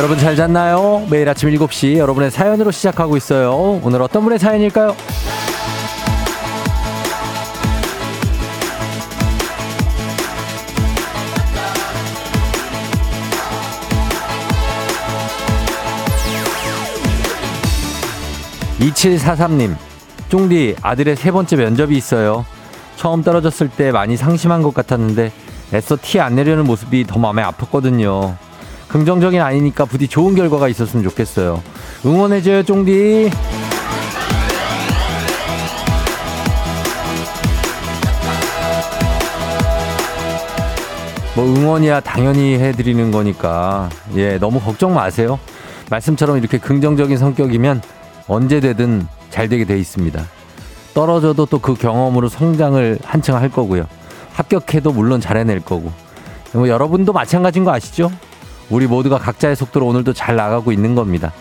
여러분 잘 잤나요? 매일 아침 7시 여러분의 사연으로 시작하고 있어요. 오늘 어떤 분의 사연일까요? 2743님, 쫑디 아들의 세 번째 면접이 있어요. 처음 떨어졌을 때 많이 상심한 것 같았는데 애써 티 안 내려는 모습이 더 마음에 아팠거든요. 긍정적인 아니니까 부디 좋은 결과가 있었으면 좋겠어요. 응원해줘요, 쫑디. 뭐 응원이야 당연히 해드리는 거니까 예 너무 걱정 마세요. 말씀처럼 이렇게 긍정적인 성격이면 언제 되든 잘 되게 돼 있습니다. 떨어져도 또 그 경험으로 성장을 한층 할 거고요. 합격해도 물론 잘해낼 거고. 뭐 여러분도 마찬가지인 거 아시죠? 우리 모두가 각자의 속도로 오늘도 잘 나가고 있는 겁니다.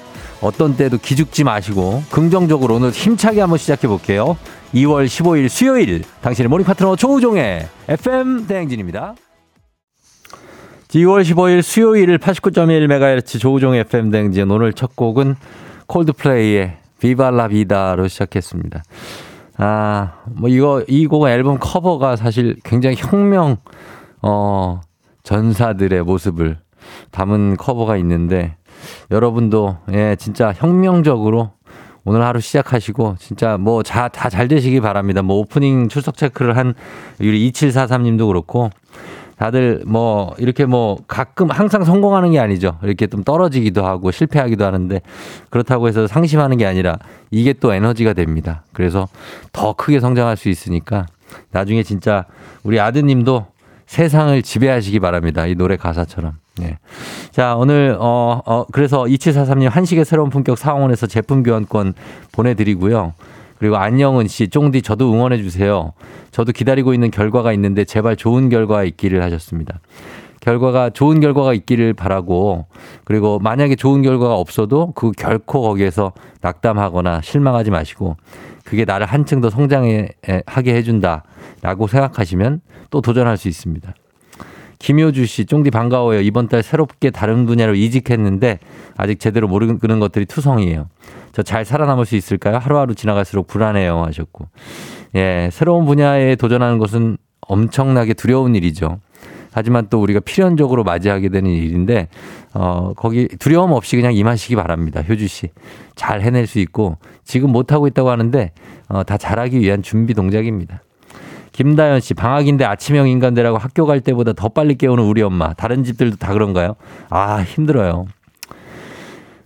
어떤 때도 기죽지 마시고 긍정적으로 오늘 힘차게 한번 시작해 볼게요. 2월 15일 수요일 당신의 morning 파트너 조우종의 FM 대행진입니다. 2월 15일 수요일 89.1MHz 조우종의 FM 대행진 오늘 첫 곡은 콜드플레이의 비발라 비다로 시작했습니다. 아, 뭐 이거 이 곡은 앨범 커버가 사실 굉장히 혁명 어 전사들의 모습을 담은 커버가 있는데 여러분도 예, 진짜 혁명적으로 오늘 하루 시작하시고 진짜 뭐 다 잘 되시기 바랍니다. 뭐 오프닝 출석 체크를 한 우리 2743님도 그렇고 다들 뭐 이렇게 뭐 가끔 항상 성공하는 게 아니죠. 이렇게 좀 떨어지기도 하고 실패하기도 하는데 그렇다고 해서 상심하는 게 아니라 이게 또 에너지가 됩니다. 그래서 더 크게 성장할 수 있으니까 나중에 진짜 우리 아드님도 세상을 지배하시기 바랍니다. 이 노래 가사처럼. 네. 자, 오늘, 어, 어, 그래서 2743님 한식의 새로운 품격 사원에서 제품 교환권 보내드리고요. 그리고 안영은 씨, 쫑디 저도 응원해 주세요. 저도 기다리고 있는 결과가 있는데 제발 좋은 결과 있기를 하셨습니다. 결과가 좋은 결과가 있기를 바라고 그리고 만약에 좋은 결과가 없어도 그 결코 거기에서 낙담하거나 실망하지 마시고 그게 나를 한층 더 성장하게 해준다라고 생각하시면 또 도전할 수 있습니다. 김효주 씨, 쫑디 반가워요. 이번 달 새롭게 다른 분야로 이직했는데 아직 제대로 모르는 것들이 투성이에요. 저 잘 살아남을 수 있을까요? 하루하루 지나갈수록 불안해요. 하셨고. 예, 새로운 분야에 도전하는 것은 엄청나게 두려운 일이죠. 하지만 또 우리가 필연적으로 맞이하게 되는 일인데, 어, 거기 두려움 없이 그냥 임하시기 바랍니다. 효주 씨. 잘 해낼 수 있고, 지금 못하고 있다고 하는데, 어, 다 잘하기 위한 준비 동작입니다. 김다현 씨, 방학인데 아침형 인간들하고 학교 갈 때보다 더 빨리 깨우는 우리 엄마. 다른 집들도 다 그런가요? 아, 힘들어요.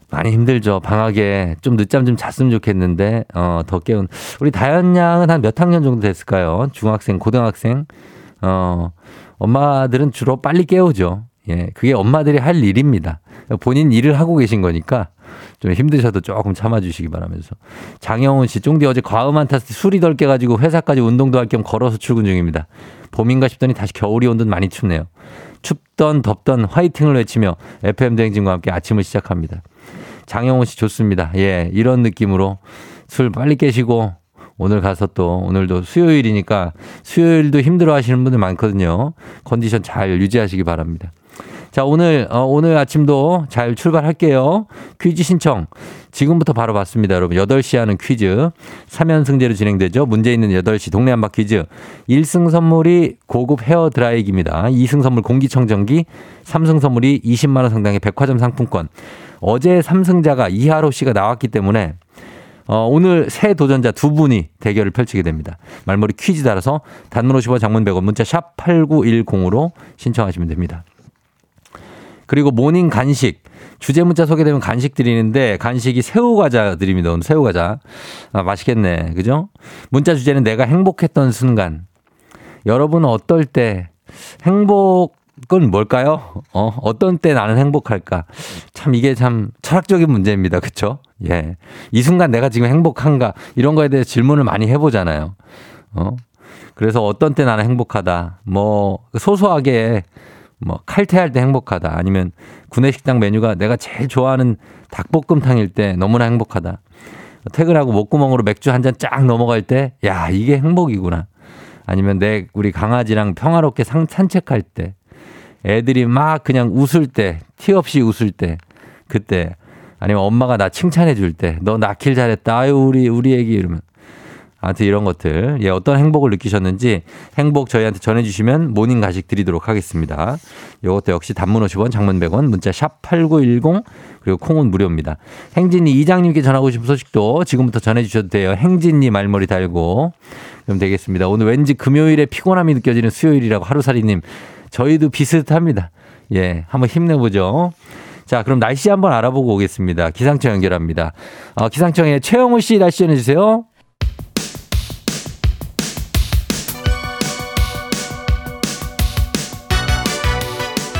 많이 힘들죠. 방학에 좀 늦잠 좀 잤으면 좋겠는데, 어, 더 깨운. 우리 다현 양은 한 몇 학년 정도 됐을까요? 중학생, 고등학생? 어, 엄마들은 주로 빨리 깨우죠. 예, 그게 엄마들이 할 일입니다. 본인 일을 하고 계신 거니까 좀 힘드셔도 조금 참아주시기 바라면서. 장영훈 씨, 쫑디 어제 과음한 때 술이 덜 깨가지고 회사까지 운동도 할 겸 걸어서 출근 중입니다. 봄인가 싶더니 다시 겨울이 온 듯 많이 춥네요. 춥던 덥던 화이팅을 외치며 FM 대행진과 함께 아침을 시작합니다. 장영훈 씨 좋습니다. 예, 이런 느낌으로 술 빨리 깨시고 오늘 가서 또 오늘도 수요일이니까 수요일도 힘들어 하시는 분들 많거든요. 컨디션 잘 유지하시기 바랍니다. 자, 오늘, 어, 오늘 아침도 잘 출발할게요. 퀴즈 신청. 지금부터 바로 받습니다, 여러분. 8시 하는 퀴즈. 3연승제로 진행되죠. 문제 있는 8시 동네 한바 퀴즈. 1승 선물이 고급 헤어 드라이기입니다. 2승 선물 공기청정기. 3승 선물이 20만원 상당의 백화점 상품권. 어제 3승자가 이하로 씨가 나왔기 때문에 어, 오늘 새 도전자 두 분이 대결을 펼치게 됩니다. 말머리 퀴즈 따라서 단문 50원 장문 100원 문자 샵 8910으로 신청하시면 됩니다. 그리고 morning 간식. 주제 문자 소개되면 간식 드리는데 간식이 새우 과자 드립니다. 오늘 새우 과자. 아, 맛있겠네. 그죠? 문자 주제는 내가 행복했던 순간. 여러분은 어떨 때 행복은 뭘까요? 어, 어떤 때 나는 행복할까? 참 이게 참 철학적인 문제입니다. 그쵸? 예. 이 순간 내가 지금 행복한가? 이런 거에 대해 질문을 많이 해 보잖아요. 어? 그래서 어떤 때 나는 행복하다. 뭐, 소소하게 뭐 칼퇴할 때 행복하다. 아니면 구내식당 메뉴가 내가 제일 좋아하는 닭볶음탕일 때 너무나 행복하다. 퇴근하고 목구멍으로 맥주 한 잔 쫙 넘어갈 때, 야, 이게 행복이구나. 아니면 내 우리 강아지랑 평화롭게 상, 산책할 때, 애들이 막 그냥 웃을 때, 티 없이 웃을 때, 그때 아니면 엄마가 나 칭찬해 줄 때 너 낳길 잘했다. 아유 우리 우리 애기 이러면 아무튼 이런 것들 예 어떤 행복을 느끼셨는지 행복 저희한테 전해주시면 morning 간식 드리도록 하겠습니다. 이것도 역시 단문 50원 장문 100원 문자 샵 8910 그리고 콩은 무료입니다. 행진이 이장님께 전하고 싶은 소식도 지금부터 전해주셔도 돼요. 행진이 말머리 달고 그럼 되겠습니다. 오늘 왠지 금요일에 피곤함이 느껴지는 수요일이라고 하루살이님 저희도 비슷합니다. 예 한번 힘내보죠. 자, 그럼 날씨 한번 알아보고 오겠습니다. 기상청 연결합니다. 어, 기상청에 최영우 씨 날씨 전해주세요.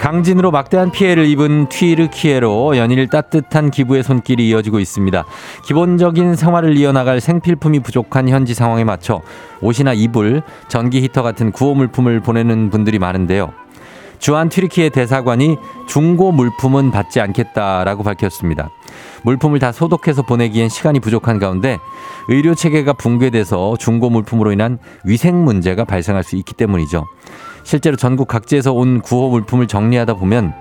강진으로 막대한 피해를 입은 튀르키예로 연일 따뜻한 기부의 손길이 이어지고 있습니다. 기본적인 생활을 이어나갈 생필품이 부족한 현지 상황에 맞춰 옷이나 이불, 전기 히터 같은 구호 물품을 보내는 분들이 많은데요. 주한 튀르키예 대사관이 중고 물품은 받지 않겠다라고 밝혔습니다. 물품을 다 소독해서 보내기엔 시간이 부족한 가운데 의료 체계가 붕괴돼서 중고 물품으로 인한 위생 문제가 발생할 수 있기 때문이죠. 실제로 전국 각지에서 온 구호 물품을 정리하다 보면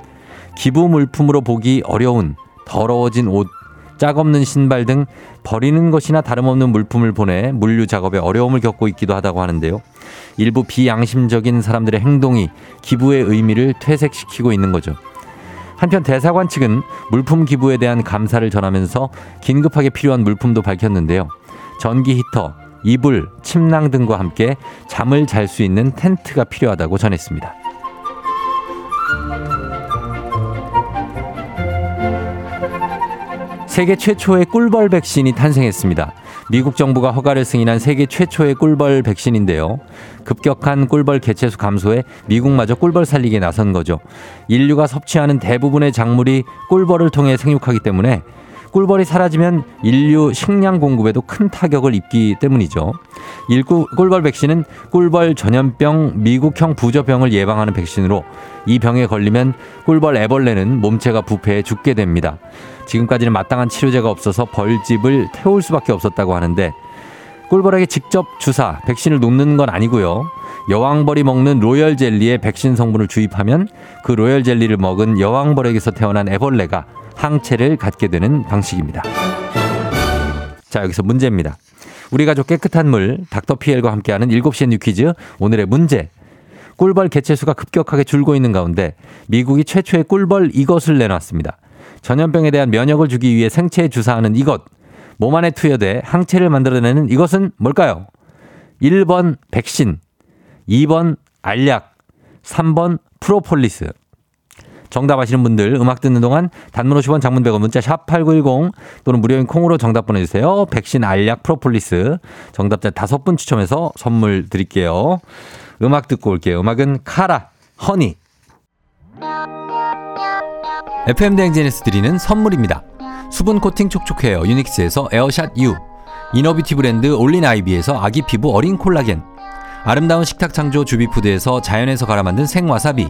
기부 물품으로 보기 어려운 더러워진 옷, 짝 없는 신발 등 버리는 것이나 다름없는 물품을 보내 물류 작업에 어려움을 겪고 있기도 하다고 하는데요. 일부 비양심적인 사람들의 행동이 기부의 의미를 퇴색시키고 있는 거죠. 한편 대사관 측은 물품 기부에 대한 감사를 전하면서 긴급하게 필요한 물품도 밝혔는데요. 전기 히터, 이불, 침낭 등과 함께 잠을 잘 수 있는 텐트가 필요하다고 전했습니다. 세계 최초의 꿀벌 백신이 탄생했습니다. 미국 정부가 허가를 승인한 세계 최초의 꿀벌 백신인데요. 급격한 꿀벌 개체수 감소에 미국마저 꿀벌 살리기에 나선 거죠. 인류가 섭취하는 대부분의 작물이 꿀벌을 통해 생육하기 때문에 꿀벌이 사라지면 인류 식량 공급에도 큰 타격을 입기 때문이죠. 일구 꿀벌 백신은 꿀벌 전염병 미국형 부저병을 예방하는 백신으로 이 병에 걸리면 꿀벌 애벌레는 몸체가 부패해 죽게 됩니다. 지금까지는 마땅한 치료제가 없어서 벌집을 태울 수밖에 없었다고 하는데 꿀벌에게 직접 주사, 백신을 놓는 건 아니고요. 여왕벌이 먹는 로열 젤리에 백신 성분을 주입하면 그 로열 젤리를 먹은 여왕벌에게서 태어난 애벌레가 항체를 갖게 되는 방식입니다. 자, 여기서 문제입니다. 우리 가족 깨끗한 물, 닥터 피엘과 함께하는 7시의 New Quiz. 오늘의 문제. 꿀벌 개체수가 급격하게 줄고 있는 가운데 미국이 최초의 꿀벌 이것을 내놨습니다. 전염병에 대한 면역을 주기 위해 생체에 주사하는 이것. 몸 안에 투여돼 항체를 만들어내는 이것은 뭘까요? 1번 백신, 2번 알약, 3번 프로폴리스. 정답 아시는 분들 음악 듣는 동안 단문 50원 장문 100원 문자 샵 8910 또는 무료인 콩으로 정답 보내주세요. 백신 알약 프로폴리스 정답자 다섯 분 추첨해서 선물 드릴게요. 음악 듣고 올게요. 음악은 카라 Honey FM 대행진에서 드리는 선물입니다. 수분 코팅 촉촉 헤어 유닉스에서 에어샷 U inner beauty 브랜드 올린 아이비에서 아기 피부 어린 콜라겐 아름다운 식탁 창조 주비푸드에서 자연에서 갈아 만든 생와사비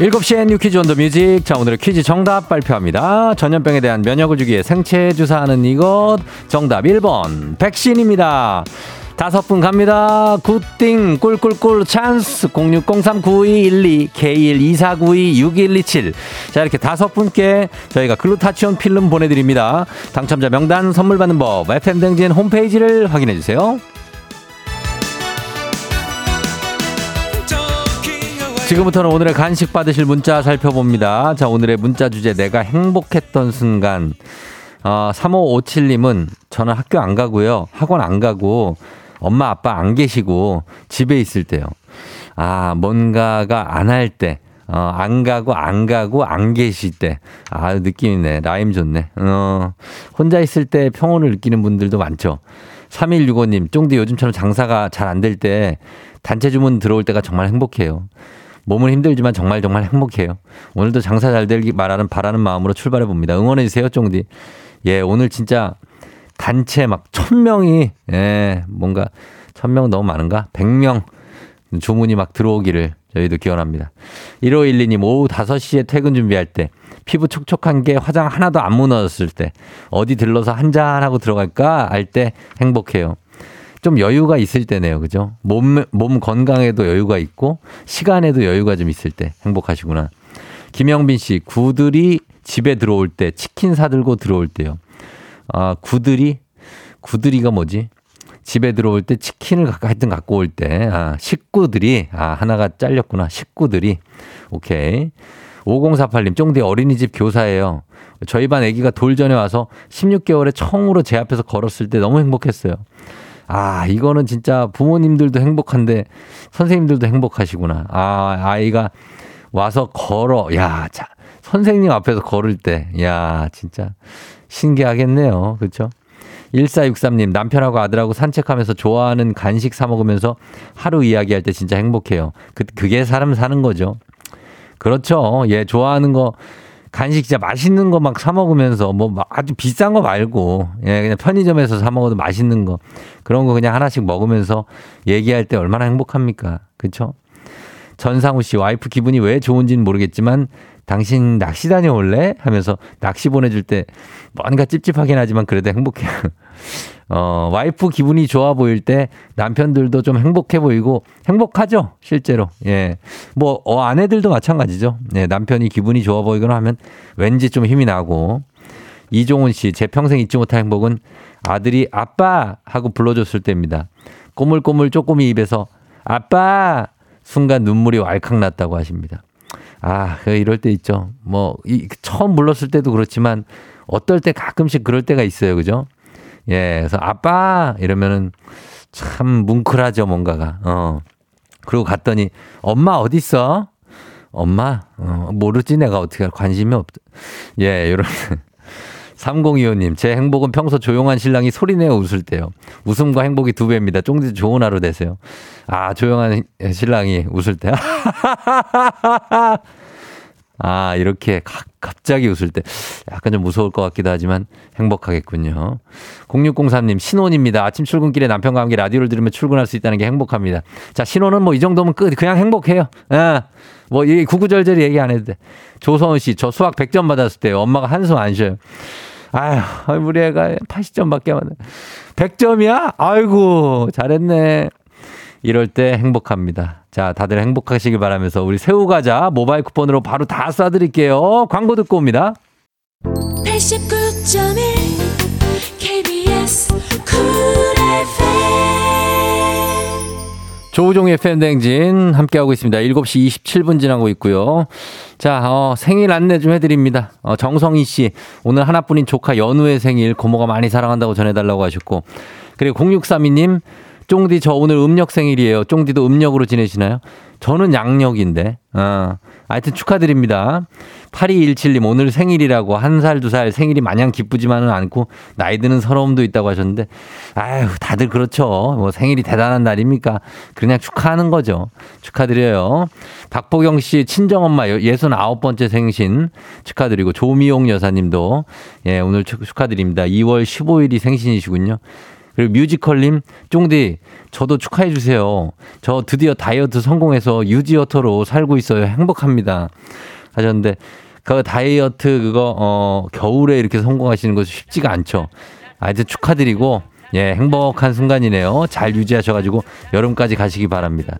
일곱 시엔 New Quiz on the Music. 자, 오늘의 퀴즈 정답 발표합니다. 전염병에 대한 면역을 주기 위해 생체 주사하는 이것. 정답 1번. 백신입니다. 다섯 분 갑니다. 굿띵 꿀꿀꿀 찬스 06039212 K124926127 자 이렇게 다섯 분께 저희가 글루타치온 필름 보내드립니다. 당첨자 명단 선물 받는 법 FM댕진 홈페이지를 확인해 주세요. 지금부터는 오늘의 간식 받으실 문자 살펴봅니다. 자 오늘의 문자 주제 내가 행복했던 순간 어, 3557님은 저는 학교 안 가고요. 학원 안 가고 엄마 아빠 안 계시고 집에 있을 때요. 아, 뭔가가 안 할 때. 어, 안 가고, 안 가고, 안 계실 때. 아, 느낌 있네. 라임 좋네. 어, 혼자 있을 때 평온을 느끼는 분들도 많죠. 3165님, 쫑디 요즘처럼 장사가 잘 안 될 때 단체 주문 들어올 때가 정말 행복해요. 몸은 힘들지만 정말 정말 행복해요. 오늘도 장사 잘 되길 말하는 바라는 마음으로 출발해 봅니다. 응원해 주세요, 쫑디. 예, 오늘 진짜 단체 막 천명이 예, 뭔가 천명 너무 많은가? 백명 주문이 막 들어오기를 저희도 기원합니다. 1512님 오후 5시에 퇴근 준비할 때 피부 촉촉한 게 화장 하나도 안 무너졌을 때 어디 들러서 한잔하고 들어갈까 할 때 행복해요. 좀 여유가 있을 때네요. 그죠? 몸, 몸 건강에도 여유가 있고 시간에도 여유가 좀 있을 때 행복하시구나. 김영빈 씨, 구들이 집에 들어올 때 치킨 사들고 들어올 때요. 아, 구들이? 구들이가 뭐지? 집에 들어올 때 치킨을 하여튼 갖고 올 때, 아, 식구들이, 아, 하나가 잘렸구나. 식구들이. 오케이. 5048님, 쫑디 어린이집 교사예요. 저희 반 아기가 돌전에 와서 16개월에 처음으로 제 앞에서 걸었을 때 너무 행복했어요. 아, 이거는 진짜 부모님들도 행복한데 선생님들도 행복하시구나. 아, 아이가 와서 걸어. 야, 자, 선생님 앞에서 걸을 때. 야, 진짜 신기하겠네요. 그렇죠? 1463님, 남편하고 아들하고 산책하면서 좋아하는 간식 사 먹으면서 하루 이야기할 때 진짜 행복해요. 그, 그게 사람 사는 거죠. 그렇죠. 예, 좋아하는 거, 간식 진짜 맛있는 거 막 사 먹으면서 뭐 아주 비싼 거 말고, 예, 그냥 편의점에서 사 먹어도 맛있는 거, 그런 거 그냥 하나씩 먹으면서 얘기할 때 얼마나 행복합니까? 그쵸? 전상우 씨 와이프 기분이 왜 좋은지는 모르겠지만 당신 낚시 다녀올래? 하면서 낚시 보내줄 때 뭔가 찝찝하긴 하지만 그래도 행복해요. 어, 와이프 기분이 좋아 보일 때 남편들도 좀 행복해 보이고 행복하죠, 실제로. 예. 뭐, 어, 아내들도 마찬가지죠. 예, 남편이 기분이 좋아 보이거나 하면 왠지 좀 힘이 나고. 이종훈 씨, 제 평생 잊지 못할 행복은 아들이 아빠! 하고 불러줬을 때입니다. 꼬물꼬물 쪼꼬미 입에서 아빠! 순간 눈물이 왈칵 났다고 하십니다. 아, 그 이럴 때 있죠. 뭐, 이, 처음 불렀을 때도 그렇지만 어떨 때 가끔씩 그럴 때가 있어요. 그죠? 예, 그래서 아빠! 이러면은 참 뭉클하죠, 뭔가가. 어. 그리고 갔더니 엄마 어딨어? 엄마? 어, 모르지 내가 어떻게 관심이 없. 예, 이런 3025님, 제 행복은 평소 조용한 신랑이 소리내어 웃을 때요. 웃음과 행복이 두 배입니다. 쫑디 좋은 하루 되세요. 아, 조용한 신랑이 웃을 때. 아, 이렇게 갑자기 웃을 때 약간 좀 무서울 것 같기도 하지만 행복하겠군요. 0603님, 신혼입니다. 아침 출근길에 남편과 함께 라디오를 들으며 출근할 수 있다는 게 행복합니다. 자, 신혼은 뭐 이 정도면 끝, 그냥 행복해요. 예. 뭐, 이 구구절절히 얘기 안 해도 돼. 조서은 씨, 저 수학 100점 받았을 때 엄마가 한숨 안 쉬어요. 아휴, 우리 애가 80점 밖에 안 돼. 100점이야? 아이고, 잘했네. 이럴 때 행복합니다. 자, 다들 행복하시길 바라면서 우리 새우 과자 모바일 쿠폰으로 바로 다 쏴드릴게요. 광고 듣고 옵니다. 89.1 KBS 쿨 FM 조우종의 팬댕진 함께하고 있습니다. 7시 27분 지나고 있고요. 자, 어, 생일 안내 좀 해드립니다. 어, 정성희 씨, 오늘 하나뿐인 조카 연우의 생일, 고모가 많이 사랑한다고 전해달라고 하셨고. 그리고 0632님, 쫑디 저 오늘 음력 생일이에요. 쫑디도 음력으로 지내시나요? 저는 양력인데. 어, 하여튼 축하드립니다. 8217님 오늘 생일이라고 한 살, 두 살 생일이 마냥 기쁘지만은 않고 나이 드는 서러움도 있다고 하셨는데 아유, 다들 그렇죠. 뭐 생일이 대단한 날입니까? 그냥 축하하는 거죠. 축하드려요. 박보경 씨 친정엄마 69번째 생신 축하드리고 조미용 여사님도 예, 오늘 축하드립니다. 2월 15일이 생신이시군요. 그리고 뮤지컬님, 쫑디, 저도 축하해주세요. 저 드디어 다이어트 성공해서 유지어터로 살고 있어요. 행복합니다. 하셨는데, 그 다이어트 그거, 어, 겨울에 이렇게 성공하시는 것이 쉽지가 않죠. 아주 축하드리고, 예, 행복한 순간이네요. 잘 유지하셔가지고 여름까지 가시기 바랍니다.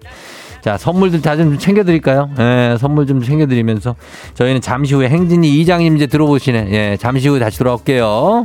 자, 선물들 다 좀 챙겨드릴까요? 예, 선물 좀 챙겨드리면서 저희는 잠시 후에 행진이 이장님 이제 들어보시네. 예, 잠시 후에 다시 돌아올게요.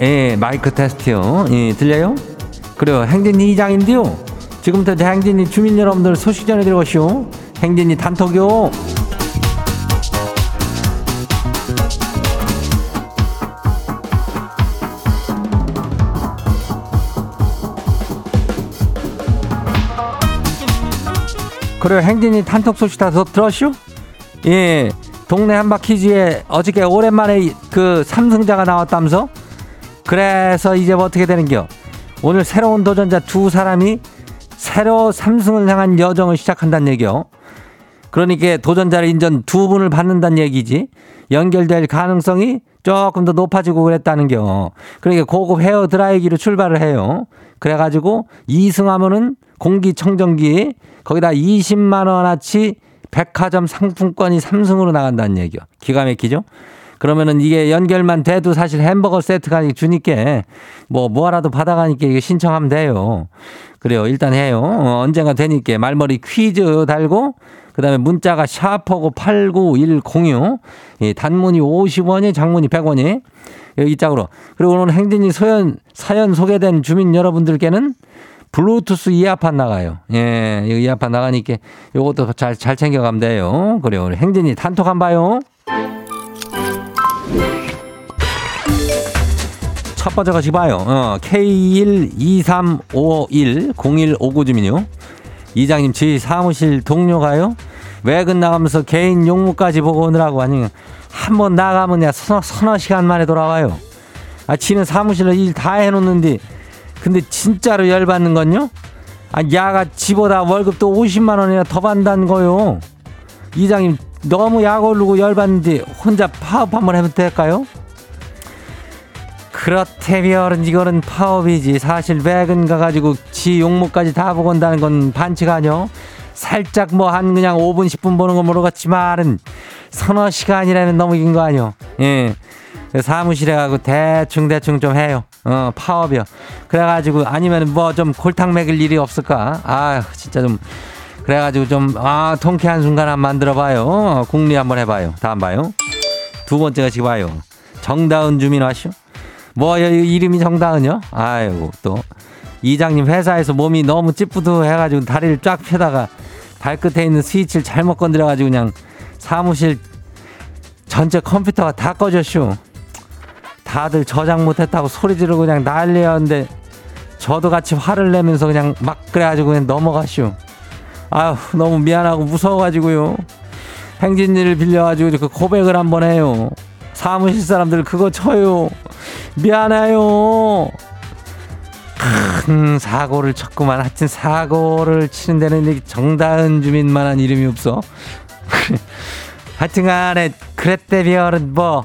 예, 마이크 테스트요. 예, 들려요? 그래요. 행진이 이장인데요. 지금부터 행진이 주민 여러분들 소식 전해드리고시오. 행진이 단톡요. 그래요. 행진이 단톡 소식 다 들었슈? 예. 동네 한바퀴즈에 어저께 오랜만에 그 삼승자가 나왔다면서? 그래서 이제 뭐 어떻게 되는겨? 오늘 새로운 도전자 두 사람이 새로 삼승을 향한 여정을 시작한다는 얘기요. 그러니까 도전자를 인전 두 분을 받는다는 얘기지. 연결될 가능성이 조금 더 높아지고 그랬다는 겨. 그러니까 고급 헤어 드라이기로 출발을 해요. 그래가지고 2승하면은 공기청정기 거기다 20만 원어치 백화점 상품권이 3승으로 나간다는 얘기요. 기가 막히죠? 그러면은 이게 연결만 돼도 사실 햄버거 세트가 주니까 뭐 뭐라도 받아가니까 이게 신청하면 돼요. 그래요. 일단 해요. 어, 언젠가 되니까 말머리 퀴즈 달고 그다음에 문자가 샤퍼고 89106이 단문이 50원이 장문이 100원이 여기 짝으로 그리고 오늘 행진이 소연 사연 소개된 주민 여러분들께는 블루투스 이어팟 나가요. 예, 이거 이어팟 나가니까 요것도 잘, 잘 챙겨가면 돼요. 그래요. 우리 행진이 단톡 한 봐요. 첫 번째 같이 봐요. 어, K123510159 주민요. 이장님, 지 사무실 동료가요? 외근 나가면서 개인 용무까지 보고 오느라고 아니 한번 나가면 그냥 서너, 서너 시간 만에 돌아와요. 아, 지는 사무실로 일 다 해놓는데 근데 진짜로 열받는 건요? 아, 야가 지보다 월급도 50만 원이나 더 받는다는 거요. 이장님 너무 약 오르고 열받는데 혼자 파업 한번 해도 될까요? 그렇다면 이거는 파업이지 사실 백은 가가지고 지 용모까지 다 보고 온다는 건 반칙 아니요? 살짝 뭐 한 그냥 5분 10분 보는 건 모르겠지만은 서너 시간이라면 너무 긴 거 아니요? 예. 사무실에 가고 대충 대충 좀 해요. 어, 파업이요. 그래가지고 아니면 뭐 좀 골탕 먹일 일이 없을까? 아, 진짜 좀 그래가지고 좀 아, 통쾌한 순간 한번 만들어봐요. 어, 국리 한번 해봐요. 다음 봐요. 두 번째가 지금 봐요. 정다은 주민 와시오. 뭐 이름이 정다은요? 아이고 또 이장님 회사에서 몸이 너무 찌뿌둥해가지고 다리를 쫙 펴다가 발끝에 있는 스위치를 잘못 건드려가지고 그냥 사무실 전체 컴퓨터가 다 꺼졌슈. 다들 저장 못했다고 소리 지르고 그냥 난리였는데 저도 같이 화를 내면서 그냥 막 그래가지고 그냥 넘어가슈. 아휴 너무 미안하고 무서워가지고요. 행진이를 빌려가지고 그 고백을 한번 해요. 사무실 사람들 그거 쳐요. 미안해요. 크, 큰 사고를 쳤구만. 하여튼 사고를 치는 데는 정다은 주민만한 이름이 없어. 하여튼 간에 그랬대 비얼은 뭐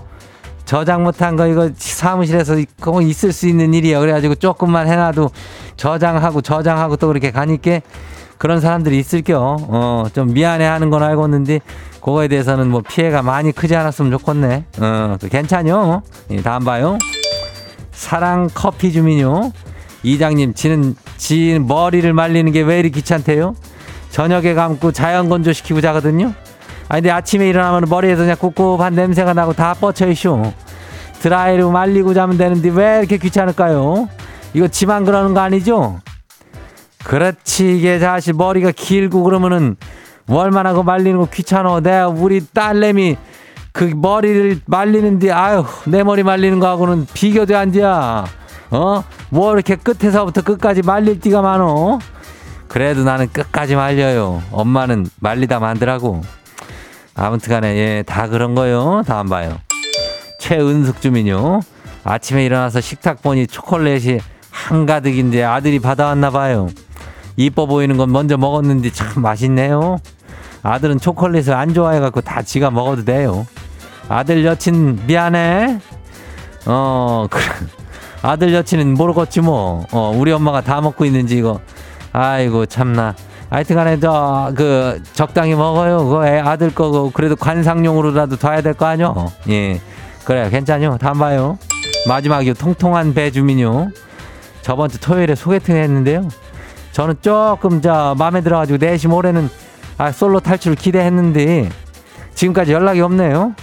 저장 못한 거 이거 사무실에서 꼭 있을 수 있는 일이야. 그래가지고 조금만 해놔도 저장하고 저장하고 또 그렇게 가니까 그런 사람들이 있을겨. 어, 좀 미안해 하는 건 알고 있는데 그거에 대해서는 뭐 피해가 많이 크지 않았으면 좋겠네. 어, 괜찮요. 예, 다음 봐요. 사랑 커피 주민요. 이장님, 지는, 지 머리를 말리는 게 왜 이리 귀찮대요? 저녁에 감고 자연 건조시키고 자거든요? 아니, 근데 아침에 일어나면 머리에서 그냥 꿉꿉한 냄새가 나고 다 뻗쳐 있쇼. 드라이로 말리고 자면 되는데 왜 이렇게 귀찮을까요? 이거 지만 그러는 거 아니죠? 그렇지, 이게 사실 머리가 길고 그러면은 월만 하고 말리는 거 귀찮아. 내가 우리 딸내미 그 머리를 말리는 데 아유, 내 머리 말리는 거하고는 비교도 안 돼. 어? 뭐 이렇게 끝에서부터 끝까지 말릴 띠가 많어? 그래도 나는 끝까지 말려요. 엄마는 말리다 만들라고. 아무튼 간에, 예, 다 그런 거요. 다음 봐요. 최은숙 주민요. 아침에 일어나서 식탁 보니 초콜릿이 한가득인데 아들이 받아왔나 봐요. 이뻐 보이는 건 먼저 먹었는데 참 맛있네요. 아들은 초콜릿을 안 좋아해갖고 다 지가 먹어도 돼요. 아들 여친 미안해. 어, 그래. 아들 여친은 모르겠지 뭐. 어, 우리 엄마가 다 먹고 있는지 이거. 아이고 참나. 하여튼간에 저 그 적당히 먹어요. 그거 애 아들 거고 그래도 관상용으로라도 둬야 될 거 아니요. 예, 그래 괜찮요. 다음 봐요. 마지막이요. 통통한 배 주민요. 저번 주 토요일에 소개팅 했는데요. 저는 조금 저 마음에 들어가지고 내심 올해는 아 솔로 탈출을 기대했는데 지금까지 연락이 없네요.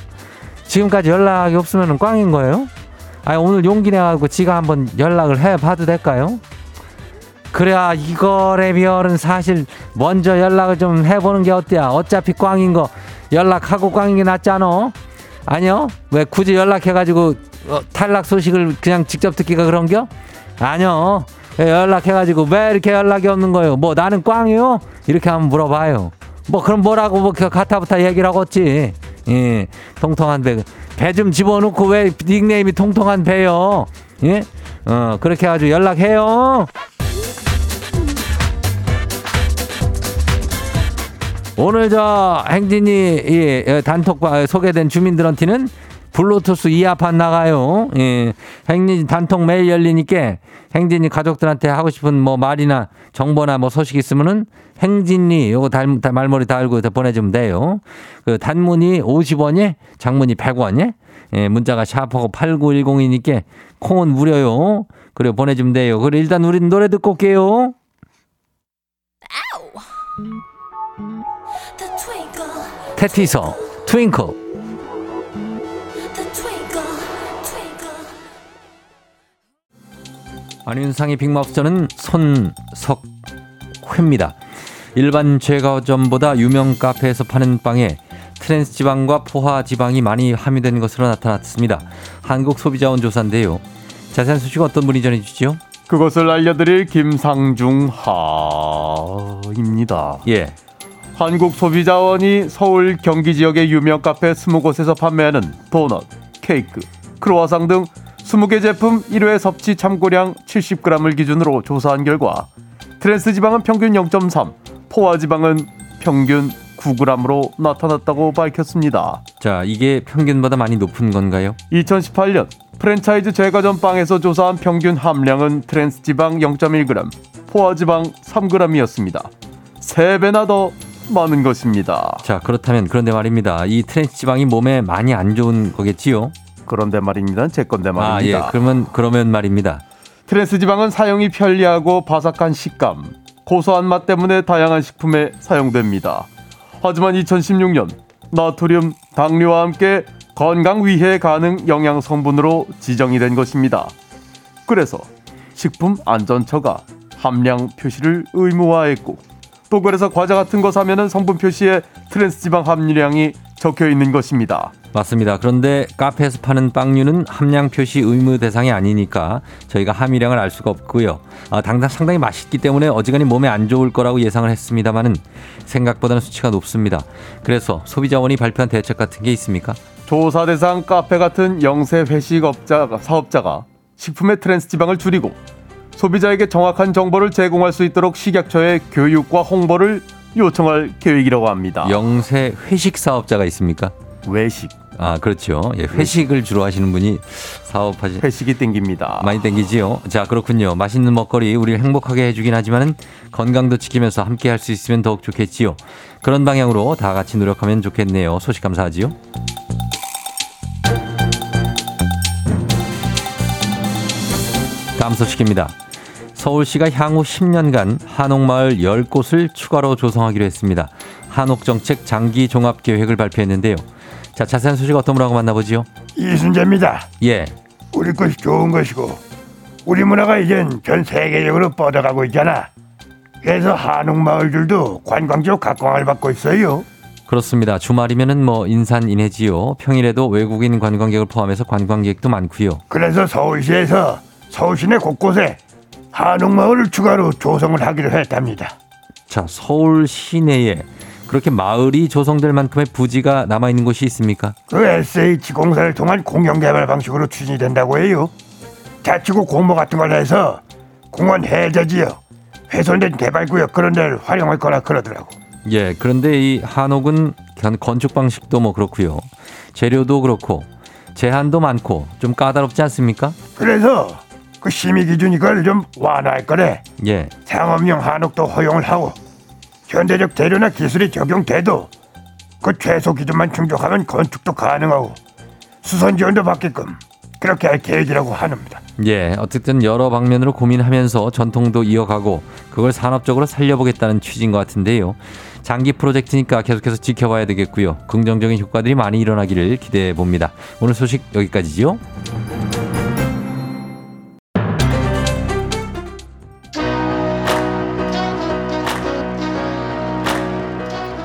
지금까지 연락이 없으면 꽝인 거예요? 아 오늘 용기 내가지고 지가 한번 연락을 해봐도 될까요? 그래야 이거래 비얼은 사실 먼저 연락을 좀 해보는 게 어때야? 어차피 꽝인 거 연락하고 꽝인 게 낫잖아. 아니요? 왜 굳이 연락해가지고 어, 탈락 소식을 그냥 직접 듣기가 그런겨? 아니요. 연락해가지고 왜 이렇게 연락이 없는 거예요? 뭐 나는 꽝이요? 이렇게 한번 물어봐요. 뭐 그럼 뭐라고 뭐 가타부타 얘기를 하겠지. 예, 통통한 배. 배 좀 집어넣고 왜 닉네임이 통통한 배요? 예? 어, 그렇게 해가지고 연락해요. 오늘 저 행진이 예, 단톡 소개된 주민들한테는 블루투스 이어판 나가요. 예. 행진 단톡 매일 열리니까 행진이 가족들한테 하고 싶은 뭐 말이나 정보나 뭐 소식 있으면은 행진이 요거 달, 말머리 달고 보내주면 돼요. 그 단문이 50원이 장문이 100원이 예, 문자가 샤프고 8910이니까 콩은 무료요. 그래 보내주면 돼요. 그래 일단 우리 노래 듣고 올게요. 태티서 Twinkle 안윤상의 빅마우스는 손석희입니다. 일반 제과점보다 유명 카페에서 파는 빵에 트랜스 지방과 포화 지방이 많이 함유된 것으로 나타났습니다. 한국 소비자원 조사인데요. 자세한 소식 어떤 분이 전해주시죠? 그것을 알려드릴 김상중 하입니다. 예. 한국 소비자원이 서울 경기 지역의 유명 카페 20곳에서 판매하는 도넛, 케이크, 크로와상 등 20개 제품 1회 섭취 참고량 70g을 기준으로 조사한 결과 트랜스 지방은 평균 0.3, 포화 지방은 평균 9g으로 나타났다고 밝혔습니다. 자, 이게 평균보다 많이 높은 건가요? 2018년 프랜차이즈 제과점 빵에서 조사한 평균 함량은 트랜스 지방 0.1g, 포화 지방 3g이었습니다. 3배나 더 많은 것입니다. 자, 그렇다면 그런데 말입니다. 이 트랜스 지방이 몸에 많이 안 좋은 거겠지요? 그런데 말입니다. 제 건데 말입니다. 아, 예. 그러면 그러면 말입니다. 트랜스 지방은 사용이 편리하고 바삭한 식감, 고소한 맛 때문에 다양한 식품에 사용됩니다. 하지만 2016년 나트륨, 당류와 함께 건강 위해 가능 영양 성분으로 지정이 된 것입니다. 그래서 식품 안전처가 함량 표시를 의무화했고 또 그래서 과자 같은 거 사면은 성분 표시에 트랜스 지방 함유량이 적혀 있는 것입니다. 맞습니다. 그런데 카페에서 파는 빵류는 함량 표시 의무 대상이 아니니까 저희가 함유량을 알 수가 없고요. 아, 당장 상당히 맛있기 때문에 어지간히 몸에 안 좋을 거라고 예상을 했습니다만은 생각보다는 수치가 높습니다. 그래서 소비자원이 발표한 대책 같은 게 있습니까? 조사 대상 카페 같은 영세 회식 업자 사업자가 식품의 트랜스 지방을 줄이고 소비자에게 정확한 정보를 제공할 수 있도록 식약처에 교육과 홍보를 요청할 계획이라고 합니다. 영세 회식 사업자가 있습니까? 외식, 아, 그렇죠. 예, 회식을 주로 하시는 분이 사업하시 회식이 땡깁니다. 많이 땡기지요. 자, 그렇군요. 맛있는 먹거리 우리를 행복하게 해주긴 하지만은 건강도 지키면서 함께 할 수 있으면 더욱 좋겠지요. 그런 방향으로 다 같이 노력하면 좋겠네요. 소식 감사하지요. 다음 소식입니다. 서울시가 향후 10년간 한옥마을 10곳을 추가로 조성하기로 했습니다. 한옥정책 장기 종합 계획을 발표했는데요. 자, 자세한 소식 어떤 분하고 만나보지요? 이순재입니다. 예. 우리 것이 좋은 것이고 우리 문화가 이젠 전 세계적으로 뻗어가고 있잖아. 그래서 한옥 마을들도 관광지로 각광을 받고 있어요. 그렇습니다. 주말이면은 뭐 인산 인해지요. 평일에도 외국인 관광객을 포함해서 관광객도 많고요. 그래서 서울시에서 서울 시내 곳곳에 한옥 마을을 추가로 조성을 하기로 했답니다. 자, 서울 시내에 그렇게 마을이 조성될 만큼의 부지가 남아 있는 곳이 있습니까? 그 SH 공사를 통한 공영 개발 방식으로 추진이 된다고 해요. 자치구 공모 같은 걸 해서 공원 해저 지역, 훼손된 개발 구역 그런 데를 활용할 거라 그러더라고. 예. 그런데 이 한옥은 건- 건축 방식도 뭐 그렇고요. 재료도 그렇고 제한도 많고 좀 까다롭지 않습니까? 그래서 그 심의 기준 이걸 좀 완화할 거래. 예. 상업용 한옥도 허용을 하고 현대적 재료나 기술이 적용돼도 그 최소 기준만 충족하면 건축도 가능하고 수선 지원도 받게끔 그렇게 할 계획이라고 하는니다. 예, 어쨌든 여러 방면으로 고민하면서 전통도 이어가고 그걸 산업적으로 살려보겠다는 취지인 것 같은데요. 장기 프로젝트니까 계속해서 지켜봐야 되겠고요. 긍정적인 효과들이 많이 일어나기를 기대해 봅니다. 오늘 소식 여기까지지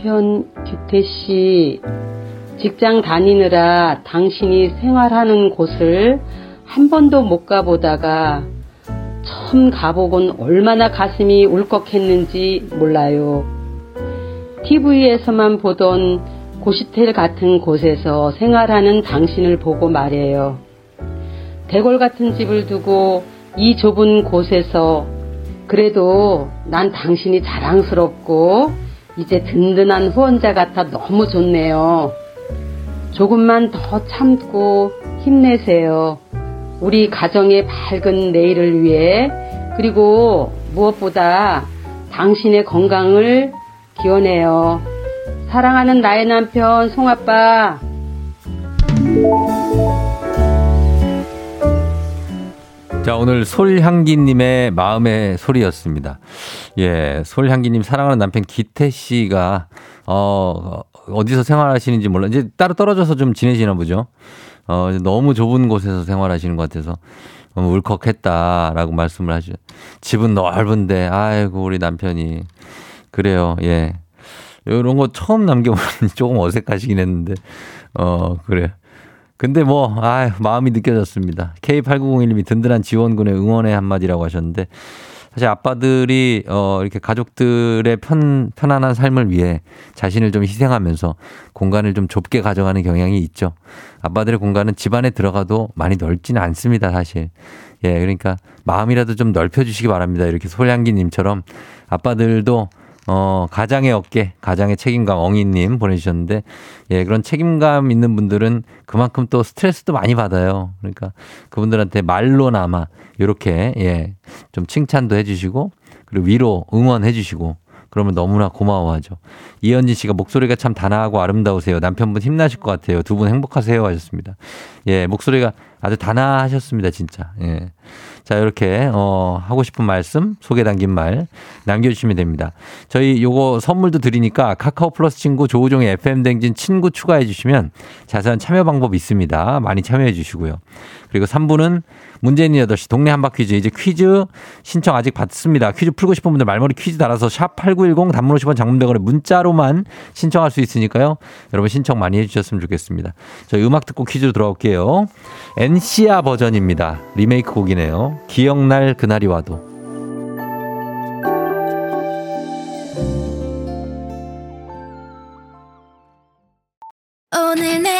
남편 규태 씨, 직장 다니느라 당신이 생활하는 곳을 한 번도 못 가보다가 처음 가보곤 얼마나 가슴이 울컥했는지 몰라요. TV에서만 보던 고시텔 같은 곳에서 생활하는 당신을 보고 말해요. 대골 같은 집을 두고 이 좁은 곳에서 그래도 난 당신이 자랑스럽고 이제 든든한 후원자 같아 너무 좋네요. 조금만 더 참고 힘내세요. 우리 가정의 밝은 내일을 위해 그리고 무엇보다 당신의 건강을 기원해요. 사랑하는 나의 남편 송아빠. 자, 오늘 솔향기님의 마음의 소리였습니다. 예, 솔향기님 사랑하는 남편 기태 씨가, 어, 어디서 생활하시는지 몰라. 이제 따로 떨어져서 좀 지내시나 보죠. 어, 너무 좁은 곳에서 생활하시는 것 같아서 울컥했다라고 말씀을 하죠. 집은 넓은데, 아이고, 우리 남편이. 그래요, 예. 이런 거 처음 남겨보니 조금 어색하시긴 했는데, 어, 그래요. 근데 뭐, 아 마음이 느껴졌습니다. K8901님이 든든한 지원군의 응원의 한마디라고 하셨는데, 사실 아빠들이, 어, 이렇게 가족들의 편, 편안한 삶을 위해 자신을 좀 희생하면서 공간을 좀 좁게 가져가는 경향이 있죠. 아빠들의 공간은 집 안에 들어가도 많이 넓지는 않습니다, 사실. 예, 그러니까 마음이라도 좀 넓혀주시기 바랍니다. 이렇게 솔향기님처럼 아빠들도 어, 가장의 어깨, 가장의 책임감, 엉이님 보내주셨는데, 예, 그런 책임감 있는 분들은 그만큼 또 스트레스도 많이 받아요. 그러니까 그분들한테 말로나마, 요렇게, 예, 좀 칭찬도 해주시고, 그리고 위로 응원해 주시고, 그러면 너무나 고마워하죠. 이현진 씨가 목소리가 참 단아하고 아름다우세요. 남편분 힘나실 것 같아요. 두 분 행복하세요. 하셨습니다. 예, 목소리가 아주 단아하셨습니다, 진짜. 예. 자, 이렇게, 어, 하고 싶은 말씀, 소개 담긴 말 남겨주시면 됩니다. 저희 요거 선물도 드리니까 카카오 플러스 친구 조우종의 FM댕진 친구 추가해 주시면 자세한 참여 방법 있습니다. 많이 참여해 주시고요. 그리고 3부는 문재인 8시 동네 한바 퀴즈 이제 퀴즈 신청 아직 받습니다. 퀴즈 풀고 싶은 분들 말머리 퀴즈 달아서 샵 8910 단문 50원 장문대원에 문자로만 신청할 수 있으니까요. 여러분 신청 많이 해주셨으면 좋겠습니다. 저희 음악 듣고 퀴즈로 들어올게요. 엔시아 버전입니다. 리메이크 곡이네요. 기억날 그날이 와도. 오늘 내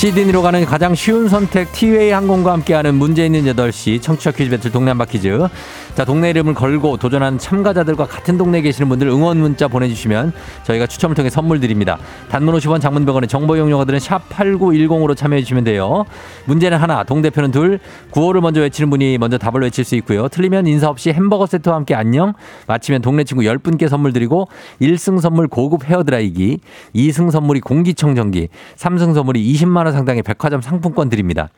시드니로 가는 가장 쉬운 선택 티웨이 항공과 함께하는 문제 있는 8시 청취자 퀴즈 배틀 동네 한바 퀴즈. 자, 동네 이름을 걸고 도전하는 참가자들과 같은 동네에 계시는 분들 응원 문자 보내주시면 저희가 추첨을 통해 선물 드립니다. 단문 50원 장문 100원의 정보 이용료가들은 샵 8910으로 참여해 주시면 돼요. 문제는 하나, 동대표는 둘, 구호를 먼저 외치는 분이 먼저 답을 외칠 수 있고요. 틀리면 인사 없이 햄버거 세트와 함께 안녕, 마치면 동네 친구 10분께 선물 드리고 1승 선물 고급 헤어드라이기, 2승 선물이 공기청정기, 3승 선물이 20만 원 상당의 백화점 상품권 드립니다.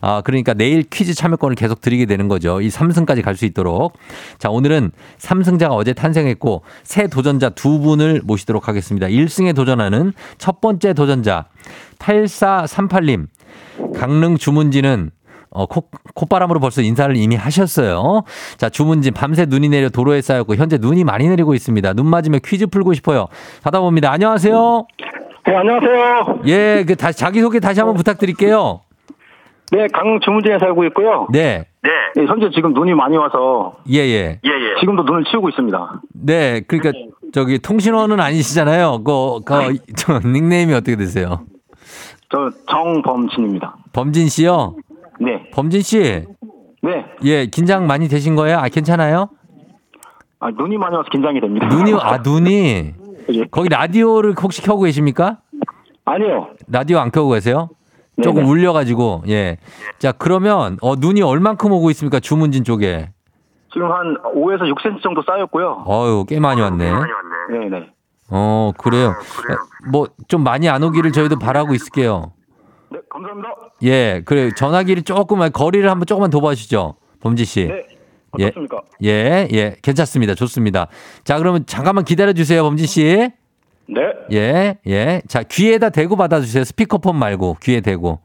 아, 그러니까 내일 퀴즈 참여권을 계속 드리게 되는 거죠. 이 3승까지 갈 수 있도록. 자, 오늘은 3승자가 어제 탄생했고 새 도전자 두 분을 모시도록 하겠습니다. 1승에 도전하는 첫 번째 도전자 8438님. 강릉 주문지는 어, 콧, 콧바람으로 벌써 인사를 이미 하셨어요. 자, 주문진 밤새 눈이 내려 도로에 쌓였고 현재 눈이 많이 내리고 있습니다. 눈 맞으며 퀴즈 풀고 싶어요. 받아봅니다. 안녕하세요. 네, 안녕하세요. 예, 그 다시 자기소개 다시 한번 부탁드릴게요. 네, 강릉 주문지에 살고 있고요. 네. 네, 현재 지금 눈이 많이 와서 예, 예. 지금도 눈을 치우고 있습니다. 네, 그러니까 저기 통신원은 아니시잖아요. 그, 그, 저 닉네임이 어떻게 되세요? 저 정범진입니다. 범진 씨요? 네, 범진 씨, 네. 예, 긴장 많이 되신 거예요? 아, 괜찮아요? 아, 눈이 많이 와서 긴장이 됩니다. 눈이, 아, 눈이. 예. 거기 라디오를 혹시 켜고 계십니까? 아니요. 라디오 안 켜고 계세요? 조금 네네. 울려가지고, 예. 자, 그러면, 어, 눈이 얼만큼 오고 있습니까? 주문진 쪽에. 지금 한 5에서 6cm 정도 쌓였고요. 어유 꽤 많이 왔네. 네, 네. 어, 그래요. 뭐, 좀 많이 안 오기를 저희도 바라고 있을게요. 네, 감사합니다. 예, 그래 전화기를 조금만 거리를 한번 조금만 더 봐주시죠, 범지 씨. 네. 예. 어떻습니까? 예, 예, 괜찮습니다. 좋습니다. 자, 그러면 잠깐만 기다려 주세요, 범지 씨. 네. 예, 예. 자, 귀에다 대고 받아주세요. 스피커폰 말고 귀에 대고.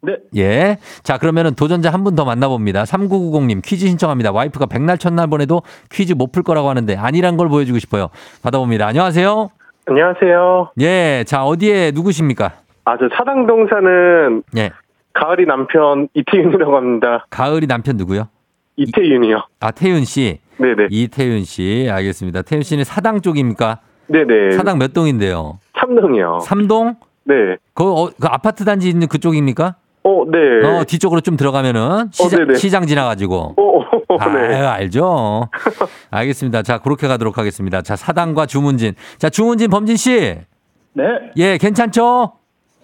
네. 예. 자, 그러면은 도전자 한 분 더 만나봅니다. 3990님 퀴즈 신청합니다. 와이프가 백날 첫날 보내도 퀴즈 못 풀 거라고 하는데 아니란 걸 보여주고 싶어요. 받아봅니다. 안녕하세요. 안녕하세요. 예. 자, 어디에 누구십니까? 아, 저 사당동 사는 예. 가을이 남편 이태윤이라고 합니다. 가을이 남편 누구요? 이태윤이요. 아, 태윤 씨. 네네. 이태윤 씨. 알겠습니다. 태윤 씨는 사당 쪽입니까? 네네. 사당 몇 동인데요? 삼동이요. 삼동? 네. 그, 어, 그 아파트 단지 있는 그쪽입니까? 어, 네. 어, 뒤쪽으로 좀 들어가면은 시장, 네네. 시장 지나가지고. 어, 어, 아, 네. 알죠. 알겠습니다. 자, 그렇게 가도록 하겠습니다. 자, 사당과 주문진. 자, 주문진 범진 씨. 네. 예, 괜찮죠?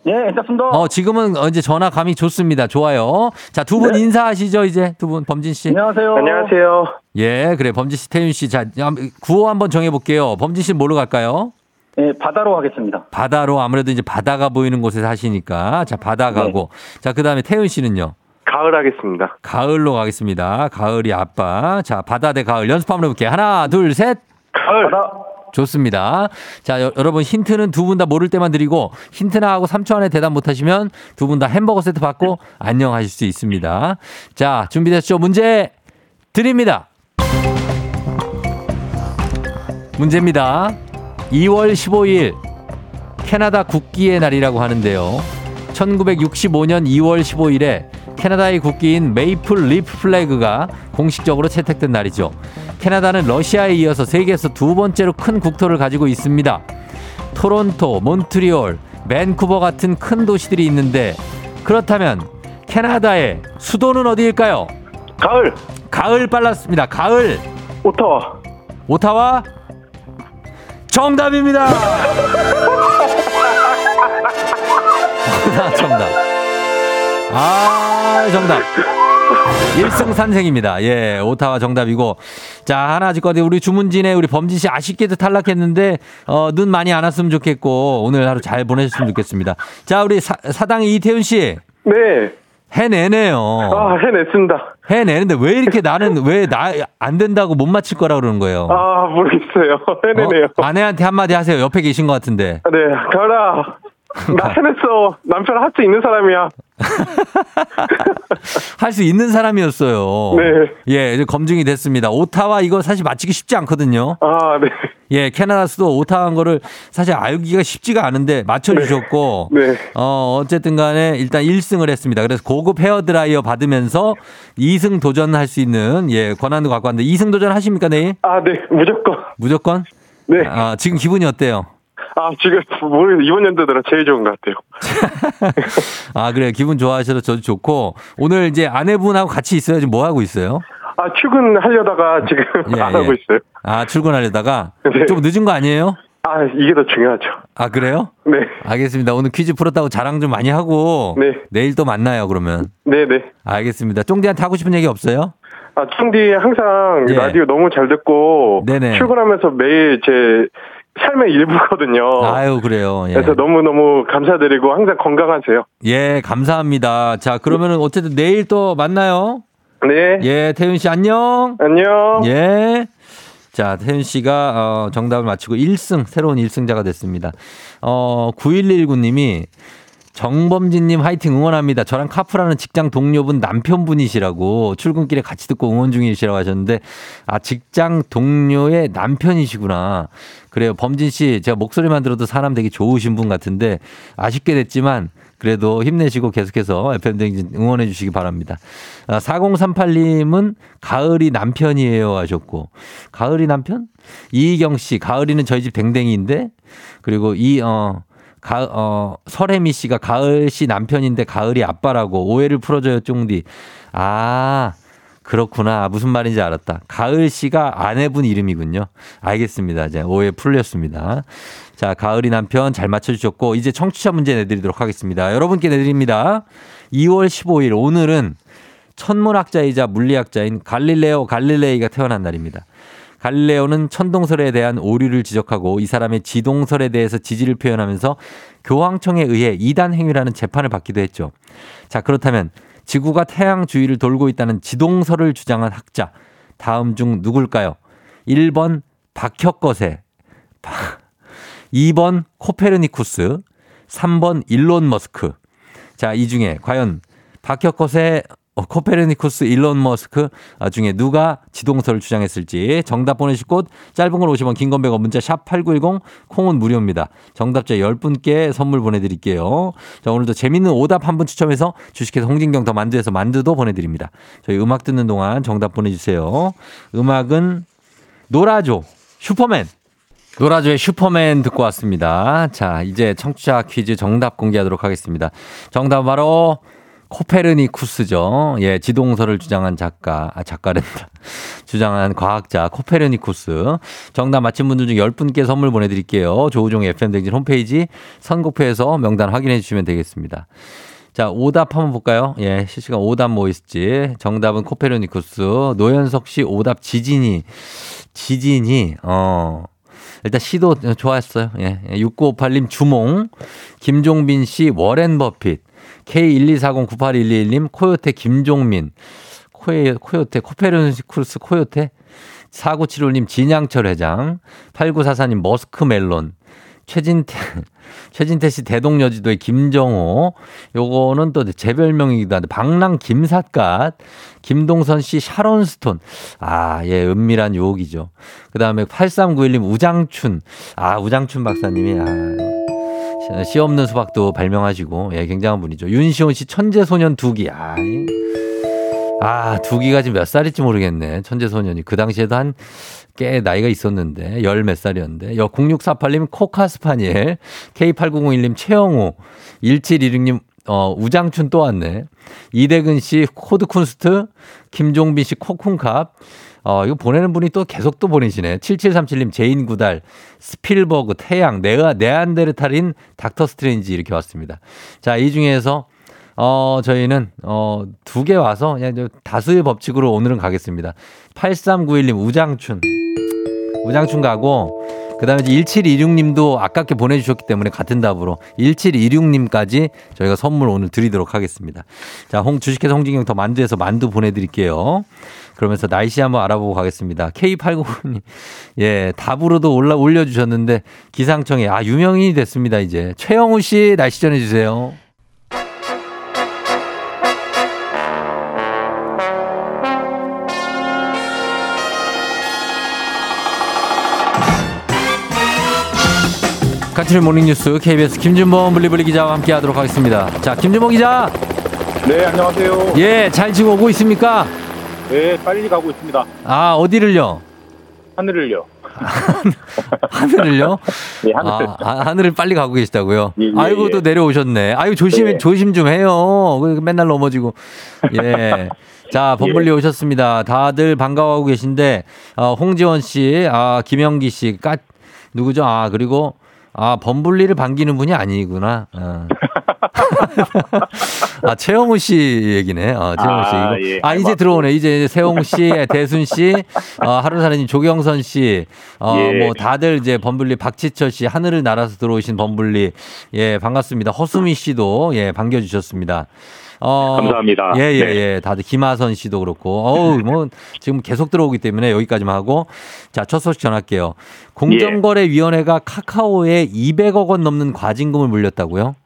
네, 괜찮습니다. 어, 지금은 어, 이제 전화 감이 좋습니다. 좋아요. 자, 두 분 네. 인사하시죠, 이제. 두 분, 범진 씨. 안녕하세요. 안녕하세요. 예, 그래. 범진 씨, 태윤 씨. 자, 한- 구호 한번 정해볼게요. 범진 씨 뭘로 갈까요? 네, 바다로 하겠습니다. 바다로 아무래도 이제 바다가 보이는 곳에 사시니까. 자, 바다 네. 가고. 자, 그 다음에 태윤 씨는요? 가을 하겠습니다. 가을로 가겠습니다. 가을이 아빠. 자, 바다 대 가을 연습 한번 해볼게요. 하나, 둘, 셋. 가을. 바다. 좋습니다. 자, 여, 러분 힌트는 두 분 다 모를 때만 드리고 힌트나 하고 3초 안에 대답 못 하시면 두 분 다 햄버거 세트 받고 안녕하실 수 있습니다. 자, 준비됐죠? 문제 드립니다. 문제입니다. 2월 15일 캐나다 국기의 날이라고 하는데요. 1965년 2월 15일에 캐나다의 국기인 Maple Leaf Flag가 공식적으로 채택된 날이죠. 캐나다는 러시아에 이어서 세계에서 두 번째로 큰 국토를 가지고 있습니다. 토론토, 몬트리올, 밴쿠버 같은 큰 도시들이 있는데 그렇다면 캐나다의 수도는 어디일까요? 가을 가을 빨랐습니다. 가을 오타와 오타와 정답입니다. 정답. 아, 정답. 1승 산생입니다. 예, 오타와 정답이고. 자, 하나 아직 어디 우리 주문진의 우리 범진 씨 아쉽게도 탈락했는데, 어, 눈 많이 안 왔으면 좋겠고, 오늘 하루 잘 보내셨으면 좋겠습니다. 자, 우리 사, 사당의 이태훈 씨. 네. 해내네요. 아, 해냈습니다. 해내는데 왜 이렇게 나는 왜 나 안 된다고 못 맞힐 거라 그러는 거예요? 아, 모르겠어요. 해내네요. 어? 아내한테 한마디 하세요. 옆에 계신 것 같은데. 네, 가라. 나 해냈어. 남편 할 수 있는 사람이야. 할 수 있는 사람이었어요. 네. 예, 이제 검증이 됐습니다. 오타와 이거 사실 맞히기 쉽지 않거든요. 아, 네. 예, 캐나다 수도 오타와인 거를 사실 알기가 쉽지가 않은데 맞춰주셨고. 네. 어, 어쨌든 간에 일단 1승을 했습니다. 그래서 고급 헤어드라이어 받으면서 2승 도전할 수 있는 예, 권한도 갖고 왔는데 2승 도전 하십니까, 내일? 아, 네. 무조건. 무조건? 네. 아, 지금 기분이 어때요? 아, 지금 모르 이번 연도 들어 제일 좋은 것 같아요. 아, 그래요. 기분 좋아하셔서 저도 좋고. 오늘 이제 아내분하고 같이 있어요. 지금 뭐 하고 있어요? 아, 출근하려다가 지금 예, 안 예. 하고 있어요. 아, 출근하려다가 네. 좀 늦은 거 아니에요? 아, 이게 더 중요하죠. 아, 그래요? 네. 알겠습니다. 오늘 퀴즈 풀었다고 자랑 좀 많이 하고 네. 내일 또 만나요, 그러면. 네, 네. 알겠습니다. 쫑디한테 하고 싶은 얘기 없어요? 아, 청디 항상 예. 라디오 너무 잘 듣고 네네. 출근하면서 매일 제 삶의 일부거든요. 아유, 그래요. 예. 어. 그래서 너무너무 감사드리고 항상 건강하세요. 예, 감사합니다. 자, 그러면은 어쨌든 내일 또 만나요. 네. 예, 태윤 씨 안녕. 안녕. 예. 자, 태윤 씨가 어, 정답을 맞히고 1승, 새로운 1승자가 됐습니다. 어, 9119님이 정범진님 화이팅 응원합니다. 저랑 카풀하는 직장 동료분 남편분이시라고 출근길에 같이 듣고 응원 중이시라고 하셨는데, 아, 직장 동료의 남편이시구나. 그래요. 범진 씨, 제가 목소리만 들어도 사람 되게 좋으신 분 같은데, 아쉽게 됐지만, 그래도 힘내시고 계속해서 FM댕진 응원해 주시기 바랍니다. 아, 4038님은 가을이 남편이에요 하셨고, 가을이 남편? 이희경 씨, 가을이는 저희 집 댕댕이인데, 그리고 이, 어, 가, 어, 설혜미 씨가 가을 씨 남편인데 가을이 아빠라고 오해를 풀어줘요, 쫑디. 아, 그렇구나. 무슨 말인지 알았다. 가을 씨가 아내분 이름이군요. 알겠습니다. 이제 오해 풀렸습니다. 자, 가을이 남편 잘 맞춰주셨고, 이제 청취자 문제 내드리도록 하겠습니다. 여러분께 내드립니다. 2월 15일, 오늘은 천문학자이자 물리학자인 갈릴레오 갈릴레이가 태어난 날입니다. 갈릴레오는 천동설에 대한 오류를 지적하고 이 사람의 지동설에 대해서 지지를 표현하면서 교황청에 의해 이단 행위라는 재판을 받기도 했죠. 자, 그렇다면 지구가 태양 주위를 돌고 있다는 지동설을 주장한 학자 다음 중 누굴까요? 1번 박혁거세, 2번 코페르니쿠스, 3번 일론 머스크. 자, 이 중에 과연 박혁거세, 어, 코페르니쿠스, 일론 머스크 아, 중에 누가 지동설을 주장했을지 정답 보내실 곳 짧은 걸 50원, 긴 건 100원, 문자 샵 8910 콩은 무료입니다. 정답자 10분께 선물 보내드릴게요. 자, 오늘도 재밌는 오답 한 분 추첨해서 주식회사 홍진경 더 만두에서 만두도 보내드립니다. 저희 음악 듣는 동안 정답 보내주세요. 음악은 노라조, 슈퍼맨. 노라조의 슈퍼맨 듣고 왔습니다. 자, 이제 청취자 퀴즈 정답 공개하도록 하겠습니다. 정답 바로 코페르니쿠스죠. 예, 지동설을 주장한 작가, 아, 작가랜다. 주장한 과학자 코페르니쿠스. 정답 맞힌 분들 중 10분께 선물 보내드릴게요. 조우종의 FM댕진 홈페이지 선곡표에서 명단 확인해 주시면 되겠습니다. 자, 오답 한번 볼까요? 예, 실시간 오답 뭐 있을지. 정답은 코페르니쿠스. 노현석 씨 오답 지진이. 지진이, 어, 일단 시도 좋았어요. 예. 6958님 주몽, 김종빈 씨 워렌 버핏, K124098111님 코요태 김종민, 코에, 코요태, 코페르니쿠스 코요태, 4975님 진양철 회장, 8944님 머스크 멜론, 최진태, 최진태 씨 대동여지도의 김정호, 요거는 또제 별명이기도 한데, 방랑 김삿갓, 김동선 씨 샤론스톤. 아, 예, 은밀한 유혹이죠. 그 다음에 8391님 우장춘. 아, 우장춘 박사님이, 아, 씨 없는 수박도 발명하시고, 예, 굉장한 분이죠. 윤시온 씨 천재 소년 두기. 아, 이- 아, 두기가 지금 몇 살일지 모르겠네. 천재 소년이. 그 당시에도 한 꽤 나이가 있었는데, 열 몇 살이었는데. 여 0648님 코카스파니엘, K8901님 최영호, 1716님 어, 우장춘 또 왔네. 이대근 씨 코드 쿤스트, 김종빈 씨 코쿤캅. 어, 이거 보내는 분이 또 계속 또 보내시네. 7737님 제인 구달, 스필버그, 태양, 네아, 네안데르탈인 닥터 스트레인지 이렇게 왔습니다. 자, 이 중에서 어, 저희는, 어, 두 개 와서 그냥 저 다수의 법칙으로 오늘은 가겠습니다. 8391님, 우장춘. 우장춘 가고, 그 다음에 1726님도 아깝게 보내주셨기 때문에 같은 답으로 1726님까지 저희가 선물 오늘 드리도록 하겠습니다. 자, 홍, 주식회사 홍진경 더 만두에서 만두 보내드릴게요. 그러면서 날씨 한번 알아보고 가겠습니다. K899님, 예, 답으로도 올라, 올려주셨는데 기상청에, 아, 유명인이 됐습니다, 이제. 최영우 씨 날씨 전해주세요. 카트리 morning뉴스 KBS 김준범 블리블리 기자와 함께 하도록 하겠습니다. 자, 김준범 기자. 네, 안녕하세요. 예, 잘 지금 오고 있습니까? 네, 빨리 가고 있습니다. 아, 어디를요? 하늘을요. 하늘을요? 네, 하늘. 아, 아, 하늘을 빨리 가고 계시다고요? 예, 예, 아이고, 예. 또 내려오셨네. 아유, 조심, 네. 조심 좀 해요. 그 맨날 넘어지고. 예. 자, 범블리 오셨습니다. 다들 반가워하고 계신데, 어, 홍지원 씨, 아, 김영기 씨, 까, 누구죠? 아, 그리고, 아, 범블리를 반기는 분이 아니구나. 어. 아, 최영우 씨 얘기네. 어, 최영우 씨. 아. 예. 아, 이제. 들어오네. 이제 세홍 씨, 대순 씨, 어, 하루사님 조경선 씨, 어, 예. 뭐 다들 이제 범블리 박지철 씨, 하늘을 날아서 들어오신 범블리. 예, 반갑습니다. 허수미 씨도 예, 반겨주셨습니다. 어, 감사합니다. 예, 예, 네. 예. 다들 김하선 씨도 그렇고. 어우, 뭐, 지금 계속 들어오기 때문에 여기까지만 하고. 자, 첫 소식 전할게요. 공정거래위원회가 카카오에 200억 원 넘는 과징금을 물렸다고요?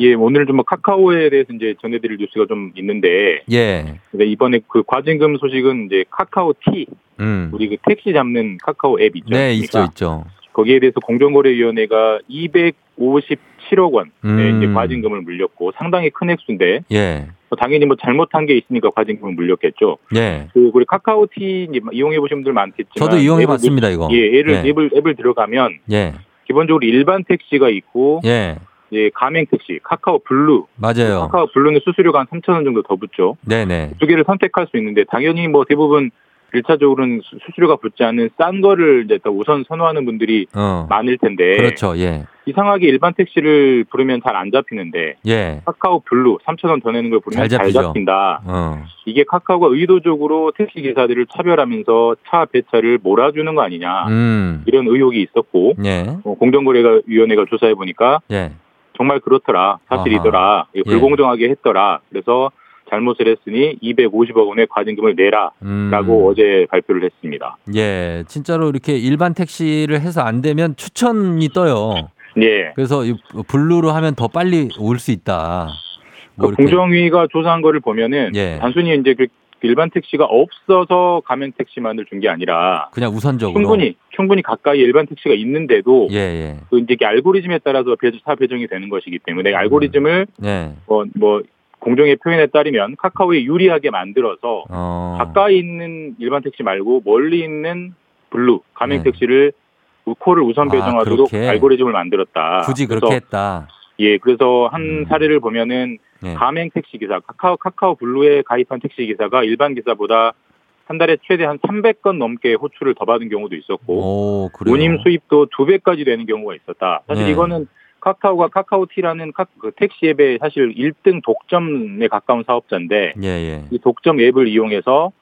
예, 오늘 좀뭐 카카오에 대해서 이제 전해드릴 뉴스가 좀 있는데, 예. 근데 이번에 그 과징금 소식은 이제 카카오 T, 음. 우리 그 택시 잡는 카카오 앱 있죠. 네, 있죠, 그러니까 있죠. 거기에 대해서 공정거래위원회가 257억 원의 음. 이제 과징금을 물렸고 상당히 큰 액수인데 예. 뭐 당연히 뭐 잘못한 게 있으니까 과징금을 물렸겠죠. 예. 그 우리 카카오티 이용해 보신 분들 많겠지만 저도 이용해 봤습니다, 이거. 예, 앱을 예. 앱을 앱을 들어가면 예. 기본적으로 일반 택시가 있고 예. 이제 가맹 택시, 카카오 블루, 맞아요. 카카오 블루는 수수료가 한 3천 원 정도 더 붙죠. 네네. 두 개를 선택할 수 있는데 당연히 뭐 대부분 일차적으로는 수- 수수료가 붙지 않는 싼 거를 이제 더 우선 선호하는 분들이 어. 많을 텐데 그렇죠. 예. 이상하게 일반 택시를 부르면 잘 안 잡히는데 예. 카카오 블루 3천 원 더 내는 걸 부르면 잘 잘. 잡힌다. 어. 이게 카카오가 의도적으로 택시 기사들을 차별하면서 차 배차를 몰아주는 거 아니냐 음. 이런 의혹이 있었고 예. 어, 공정거래위원회가 조사해 보니까 예. 정말 그렇더라 사실이더라 이거 예. 불공정하게 했더라 그래서 잘못을 했으니 250억 원의 과징금을 내라라고 음. 어제 발표를 했습니다. 예. 진짜로 이렇게 일반 택시를 해서 안 되면 추천이 떠요. 예. 그래서 이 블루로 하면 더 빨리 올 수 있다. 뭐그 이렇게. 공정위가 조사한 거를 보면은 예. 단순히 이제 그 일반 택시가 없어서 가맹 택시만을 준 게 아니라 그냥 우선적으로. 충분히 충분히 가까이 일반 택시가 있는데도 예, 예. 그 이제 이게 알고리즘에 따라서 배- 차 배정이 되는 것이기 때문에 알고리즘을 예. 뭐, 뭐 공정의 표현에 따르면 카카오에 유리하게 만들어서 어. 가까이 있는 일반 택시 말고 멀리 있는 블루 가맹 네. 택시를 콜을 우선 아, 배정하도록 그렇게? 알고리즘을 만들었다. 굳이 그렇게 했다. 예, 그래서 한 음. 사례를 보면은 예. 가맹 택시 기사 카카오 카카오 블루에 가입한 택시 기사가 일반 기사보다 한 달에 최대 한 300건 넘게 호출을 더 받은 경우도 있었고 오. 운임 수입도 두 배까지 되는 경우가 있었다. 사실 네. 이거는 카카오가 카카오티라는 카- 그 택시 앱의 사실 1등 독점에 가까운 사업자인데 예, 예. 이 독점 앱을 이용해서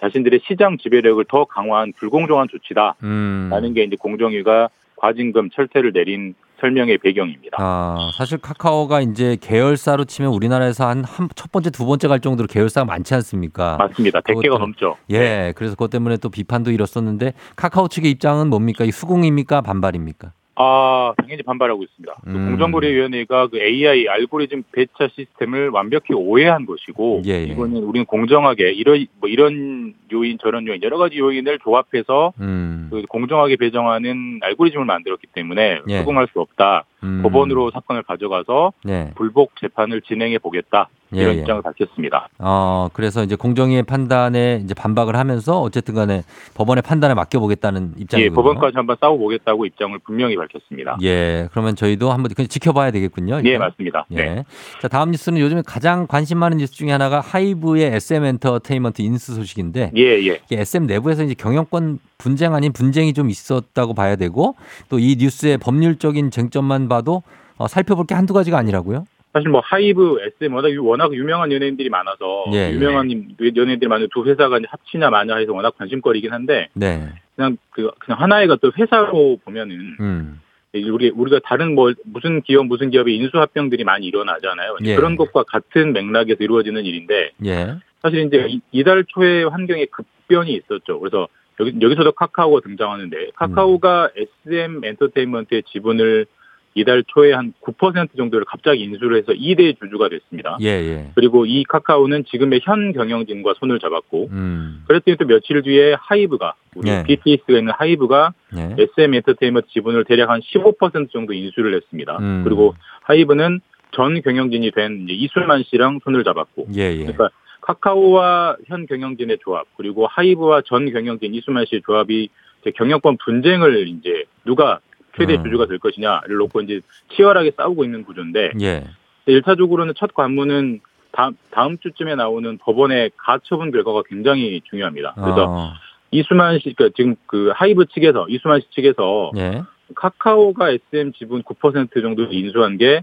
자신들의 시장 지배력을 더 강화한 불공정한 조치다라는 음. 게 이제 공정위가 과징금 철퇴를 내린 설명의 배경입니다. 아, 사실 카카오가 이제 계열사로 치면 우리나라에서 한 첫 번째, 두 번째 갈 정도로 계열사가 많지 않습니까? 맞습니다. 100개가 그것도- 넘죠. 예, 그래서 그것 때문에 또 비판도 일었었는데 카카오 측의 입장은 뭡니까? 이 수긍입니까? 반발입니까? 아, 당연히 반발하고 있습니다. 그 음. 공정거래위원회가 그 AI 알고리즘 배차 시스템을 완벽히 오해한 것이고 예, 예. 이거는 우리는 공정하게 이런 뭐 이런 요인 저런 요인 여러 가지 요인을 조합해서 음. 그 공정하게 배정하는 알고리즘을 만들었기 때문에 예. 수긍할 수 없다. 음. 법원으로 사건을 가져가서 네. 불복 재판을 진행해 보겠다. 예, 이런 예. 입장을 밝혔습니다. 어, 그래서 이제 공정위의 판단에 이제 반박을 하면서 어쨌든 간에 법원의 판단에 맡겨보겠다는 예, 입장이군요. 법원까지 한번 싸워 보겠다고 입장을 분명히 밝혔습니다. 예, 그러면 저희도 한번 그냥 지켜봐야 되겠군요. 예, 일단. 맞습니다. 예. 네. 자, 다음 뉴스는 요즘에 가장 관심 많은 뉴스 중에 하나가 하이브의 SM 엔터테인먼트 인수 소식인데 예, 예. SM 내부에서 이제 경영권 분쟁 아닌 분쟁이 좀 있었다고 봐야 되고 또 이 뉴스의 법률적인 쟁점만 봐도 어, 살펴볼 게 한두 가지가 아니라고요? 사실 뭐 하이브, SM 워낙 유- 워낙 유명한 연예인들이 많아서 예, 예. 유명한 연예인들이 많은 두 회사가 합치냐 마냐 해서 워낙 관심거리긴 한데 네. 그냥 그 그냥 하나의 어떤 회사로 보면은 음. 우리 우리가 다른 뭐 무슨 기업 무슨 기업의 인수 합병들이 많이 일어나잖아요. 예. 그런 것과 같은 맥락에서 이루어지는 일인데 예. 사실 이제 이- 이달 초에 환경에 급변이 있었죠. 그래서 여기 여기서도 카카오가 등장하는데 카카오가 SM 엔터테인먼트의 지분을 이달 초에 한 9% 정도를 갑자기 인수를 해서 2대 주주가 됐습니다. 예, 예. 그리고 이 카카오는 지금의 현 경영진과 손을 잡았고 음. 그랬더니 또 며칠 뒤에 하이브가 우리 네. BTS가 있는 하이브가 네. SM 엔터테인먼트 지분을 대략 한 15% 정도 인수를 했습니다. 음. 그리고 하이브는 전 경영진이 된 이수만 씨랑 손을 잡았고 예, 예. 그러니까 카카오와 현 경영진의 조합 그리고 하이브와 전 경영진 이수만 씨의 조합이 경영권 분쟁을 이제 누가 최대 음. 주주가 될 것이냐를 놓고 이제 치열하게 싸우고 있는 구조인데 예. 일차적으로는 첫 관문은 다음, 다음 주쯤에 나오는 법원의 가처분 결과가 굉장히 중요합니다. 그래서 어. 이수만 씨, 그러니까 지금 그 하이브 측에서 이수만 씨 측에서 예. 카카오가 SM 지분 9% 정도 인수한 게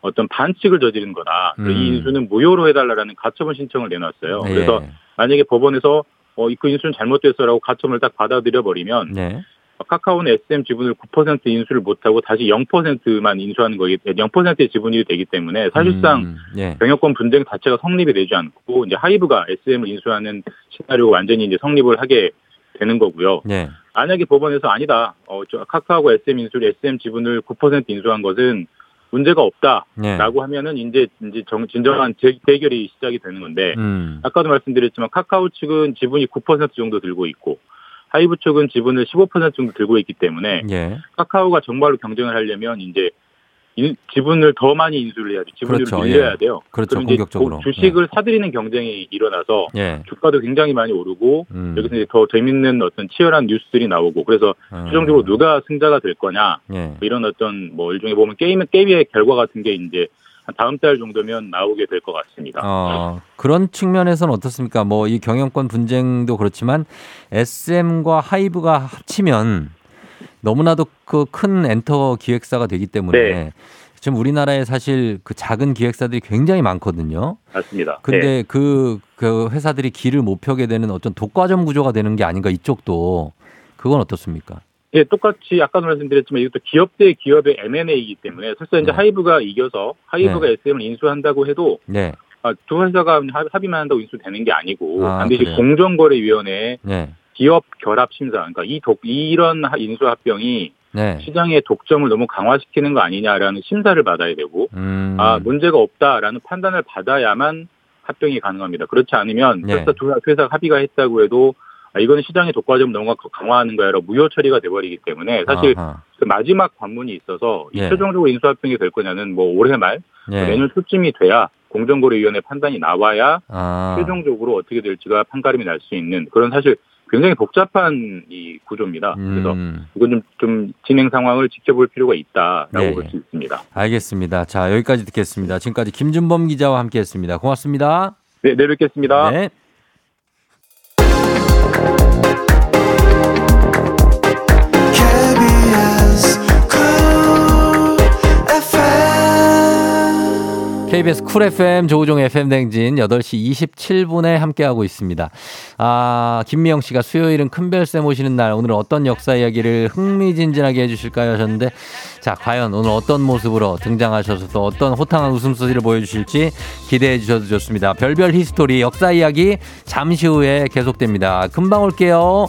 어떤 반칙을 저지른 거다. 그래서 이 음. 인수는 무효로 해달라는 가처분 신청을 내놨어요. 예. 그래서 만약에 법원에서 어, 그 인수는 잘못됐어라고 가처분을 딱 받아들여 버리면 네. 카카오는 SM 지분을 9% 인수를 못하고 다시 0%만 인수하는 거기 0%의 지분이 되기 때문에 사실상 음, 예. 경영권 분쟁 자체가 성립이 되지 않고 이제 하이브가 SM을 인수하는 시나리오가 완전히 이제 성립을 하게 되는 거고요. 예. 만약에 법원에서 아니다, 어, 저 카카오가 SM 인수를 SM 지분을 9% 인수한 것은 문제가 없다라고 예. 하면은 이제 이제 정, 진정한 대, 대결이 시작이 되는 건데 음. 아까도 말씀드렸지만 카카오 측은 지분이 9% 정도 들고 있고 하이브 측은 지분을 15% 정도 들고 있기 때문에 예. 카카오가 정말로 경쟁을 하려면 이제 인- 지분을 더 많이 인수를 해야죠. 지분을 그렇죠. 늘려야 예. 돼요. 그렇죠. 그럼 이제 공격적으로. 주식을 사들이는 경쟁이 일어나서 예. 주가도 굉장히 많이 오르고 음. 여기서 이제 더 재밌는 어떤 치열한 뉴스들이 나오고 그래서 음. 최종적으로 누가 승자가 될 거냐 예. 뭐 이런 어떤 뭐 일종의 보면 게임 게임의 결과 같은 게 이제 한 다음 달 정도면 나오게 될 것 같습니다. 어, 그런 측면에서는 어떻습니까? 뭐 이 경영권 분쟁도 그렇지만 SM과 하이브가 합치면 너무나도 그 큰 엔터 기획사가 되기 때문에 네. 지금 우리나라에 사실 그 작은 기획사들이 굉장히 많거든요. 맞습니다. 근데 네. 그, 그 회사들이 기를 못 펴게 되는 어떤 독과점 구조가 되는 게 아닌가 이쪽도 그건 어떻습니까? 예, 똑같이 아까도 말씀드렸지만 이것도 기업 대 기업의 M&A이기 때문에 설사 이제 네. 하이브가 이겨서 하이브가 SM을 인수한다고 해도 네. 아, 두 회사가 합- 합의만 한다고 인수되는 게 아니고 아, 반드시 그래요? 공정거래위원회에 네. 기업 결합 심사, 그러니까 이 독, 이런 하- 인수 합병이 네. 시장의 독점을 너무 강화시키는 거 아니냐라는 심사를 받아야 되고, 음. 아, 문제가 없다라는 판단을 받아야만 합병이 가능합니다. 그렇지 않으면, 네. 설사 두 회사가 합의가 했다고 해도, 아, 이거는 시장의 독과점 너무 강화하는 거야로 무효 처리가 돼버리기 때문에, 사실 아하. 그 마지막 관문이 있어서, 이 예. 최종적으로 인수합병이 될 거냐는 뭐 올해 말, 네. 내년 초쯤이 돼야 공정거래위원회 판단이 나와야 아. 최종적으로 어떻게 될지가 판가름이 날 수 있는 그런 사실 굉장히 복잡한 이 구조입니다. 그래서 음. 이건 좀, 좀 진행 상황을 지켜볼 필요가 있다라고 네, 볼 예. 수 있습니다. 알겠습니다. 자, 여기까지 듣겠습니다. 지금까지 김준범 기자와 함께 했습니다. 고맙습니다. 네, 내일 뵙겠습니다. 네. KBS 쿨 FM 조우종 FM 대행진 8시 27분에 함께하고 있습니다. 아, 김미영 씨가 수요일은 큰별쌤 오시는 날 오늘은 어떤 역사 이야기를 흥미진진하게 해주실까요 하셨는데 자, 과연 오늘 어떤 모습으로 등장하셔서 또 어떤 호탕한 웃음소리를 보여주실지 기대해 주셔도 좋습니다. 별별 history 역사 이야기 잠시 후에 계속됩니다. 금방 올게요.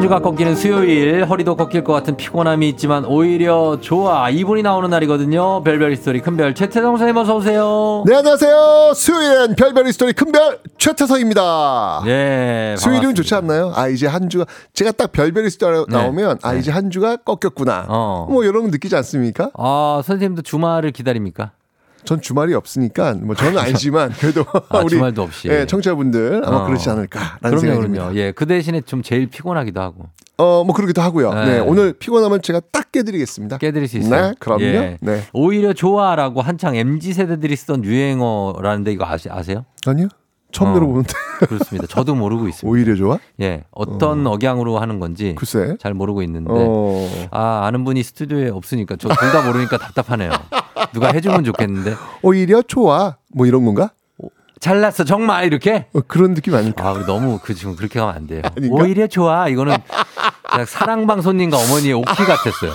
한 주가 꺾이는 수요일 허리도 꺾일 것 같은 피곤함이 있지만 오히려 좋아 이분이 나오는 날이거든요 별별 history 큰별 최태성 선생님 어서 오세요 네, 안녕하세요. 수요일엔 별별 history 큰별 최태성입니다. 네 수요일은 좋지 않나요? 아, 이제 한 주가, 제가 딱 별별 스토리 나오면, 아, 이제 한 주가 꺾였구나. 네. 어. 뭐, 여러분 느끼지 않습니까? 아 선생님도 주말을 기다립니까 전 주말이 없으니까, 뭐, 저는 아니지만, 그래도 아, 우리. 주말도 없이. 예, 청취자분들 아마 어. 그렇지 않을까라는 그럼요 생각이 듭니다. 그럼요 예그 대신에 좀 제일 피곤하기도 하고 어, 뭐, 그러기도 하고요. 네. 네. 오늘 피곤하면 제가 딱 깨드리겠습니다. 깨드릴 수 있어요 네, 그럼요. 예. 네. 오히려 좋아라고 한창 MZ 세대들이 쓰던 유행어라는데 이거 아시, 아세요? 아니요? 처음 어. 들어보는데. 그렇습니다. 저도 모르고 있습니다. 오히려 좋아? 예, 어떤 억양으로 하는 건지 글쎄. 잘 모르고 있는데 어. 아 아는 분이 스튜디오에 없으니까 저 둘 다 모르니까 답답하네요. 누가 해주면 좋겠는데 오히려 좋아. 뭐 이런 건가? 잘났어 정말 이렇게 어, 그런 느낌 아닐까? 아 너무 그 지금 그렇게 가면 안 돼요. 아닌가? 오히려 좋아 이거는 사랑방 손님과 어머니의 오키 같았어요.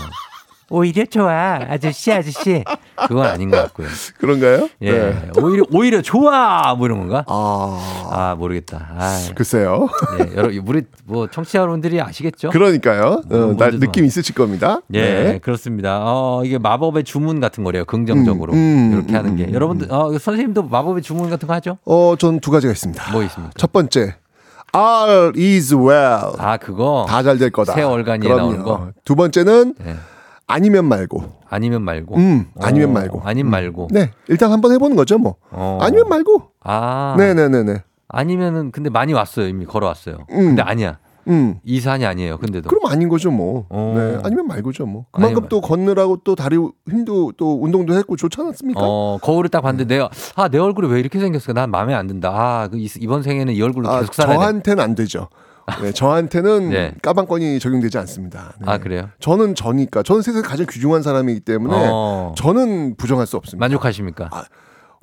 오히려 좋아 아저씨 아저씨 그건 아닌 것 같고요. 그런가요? 예 네. 오히려 오히려 좋아 뭐 이런 건가? 아, 아 모르겠다. 아, 글쎄요. 예, 여러 우리 뭐 청취자 여러분들이 아시겠죠? 그러니까요. 어, 음, 느낌 있으실 겁니다. 예, 네. 그렇습니다. 어, 이게 마법의 주문 같은 거래요. 긍정적으로. 음, 음, 이렇게 음, 하는 게. 음, 여러분들, 어, 선생님도 마법의 주문 같은 거 하죠? 어, 전 두 가지가 있습니다. 뭐 있습니까? 첫 번째, all is well. 아, 그거. 다 잘 될 거다. 새 그럼요. 나오는 거? 두 번째는 예. 아니면 말고. 아니면 말고. 음, 아니면 어, 말고. 아니면 말고. 네, 일단 한번 해보는 거죠, 뭐. 어. 아니면 말고. 아. 네네네네. 아니면은, 근데 많이 왔어요. 이미 걸어왔어요. 음. 근데 아니야. 음. 이 산이 아니에요. 근데도. 그럼 아닌 거죠, 뭐. 어. 네, 아니면 말고죠, 뭐. 그만큼 아니면- 또 걷느라고 또 다리 힘도 또 운동도 했고 좋지 않았습니까? 어, 거울을 딱 봤는데 내가, 아, 내 얼굴이 왜 이렇게 생겼을까? 난 마음에 안 든다. 아, 그 이- 이번 생에는 이 얼굴로 아, 계속 살아야 돼. 저한테는 안 되죠. 네, 저한테는 네. 까방권이 적용되지 않습니다. 네. 아, 그래요? 저는 저니까 저는 세상에 가장 귀중한 사람이기 때문에 어. 저는 부정할 수 없습니다. 만족하십니까?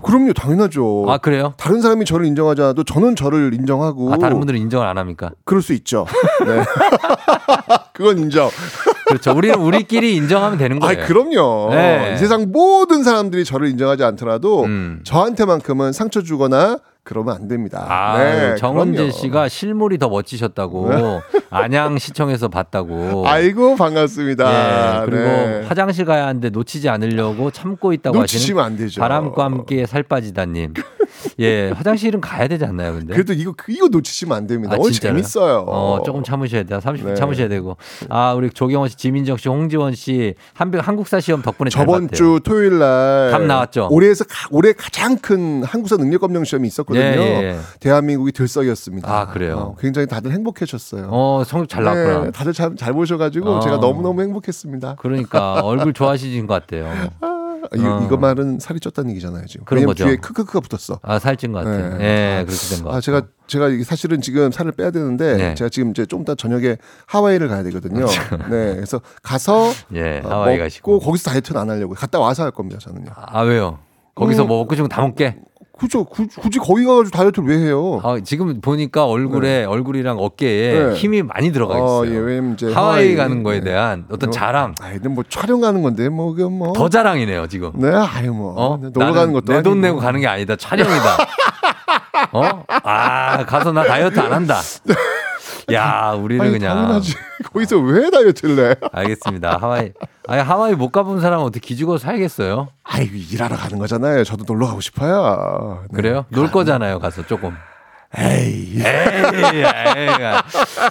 그럼요, 당연하죠. 아, 그래요? 다른 사람이 저를 인정하지 않아도 저는 저를 인정하고 아, 다른 분들은 인정을 안 합니까? 그럴 수 있죠. 네. 그건 인정. 그렇죠. 우리는 우리끼리 인정하면 되는 아, 거예요. 그럼요. 네. 이 세상 모든 사람들이 저를 인정하지 않더라도 음. 저한테만큼은 상처 주거나 그러면 안 됩니다. 아, 네, 정은재 그럼요. 씨가 실물이 더 멋지셨다고 안양 시청에서 봤다고. 아이고 반갑습니다. 예, 그리고 네. 화장실 가야 하는데 놓치지 않으려고 참고 있다고 하시는 안 되죠. 바람과 함께 살 빠지다님. 예, 화장실은 가야 되지 않나요, 근데? 그래도 이거 이거 놓치시면 안 됩니다. 아, 오늘 진짜로요? 재밌어요. 어, 조금 참으셔야 돼요. 30분 네. 참으셔야 되고. 아, 우리 조경원 씨, 지민정 씨, 홍지원 씨, 한, 한국사 시험 덕분에 잘 저번. 주 토요일 날답 나왔죠? 올해에서 가- 올해 가장 큰 한국사 능력 검정 시험이 있었거든요. 예, 예, 예. 대한민국이 들썩였습니다. 아, 그래요? 어, 굉장히 다들 행복해졌어요. 어, 성적 잘 나왔구나. 네, 다들 잘, 잘 보셔가지고 어. 제가 너무너무 행복했습니다. 그러니까 얼굴 좋아하시는 것 같아요. 아, 이, 어. 이거 말은 살이 쪘다는 얘기잖아요 지금. 그런 거죠. 뒤에 크크크가 붙었어. 아, 살찐 것 같아요. 네. 예, 그렇게 된것 같아요. 아 제가 제가 이게 사실은 지금 살을 빼야 되는데 네. 제가 지금 이제 좀 이따 저녁에 하와이를 가야 되거든요. 네, 그래서 가서 예, 어, 하와이 가시고. 거기서 다이어트는 안 하려고 갔다 와서 할 겁니다 저는요. 아, 왜요? 거기서 음. 뭐 먹고 싶은 거다 먹게? 그죠? 굳이, 거기 가가지고 다이어트를 왜 해요? 아, 지금 보니까 얼굴에, 얼굴이랑 어깨에 네. 힘이 많이 들어가 어, 있어요. 예, 왜냐면 이제 하와이, 가는 거에 네. 대한 어떤 어, 자랑. 아이, 뭐 촬영하는 건데 뭐 그 뭐. 더 자랑이네요, 지금. 네, 아유 뭐 어? 놀러 가는 것도 내 돈. 내고 가는 게 아니다. 촬영이다. 어? 아, 가서 나 다이어트 안 한다. 야, 우리를 아니, 그냥. 당연하지. 거기서 왜 다이어트를 해? 알겠습니다. 하와이. 아니, 하와이 못 가본 사람은 어떻게 기죽어 살겠어요? 아이 일하러 가는 거잖아요. 저도 놀러 가고 싶어요. 네. 그래요? 놀 거잖아요, 가서 조금. 에이. 에이, 에이,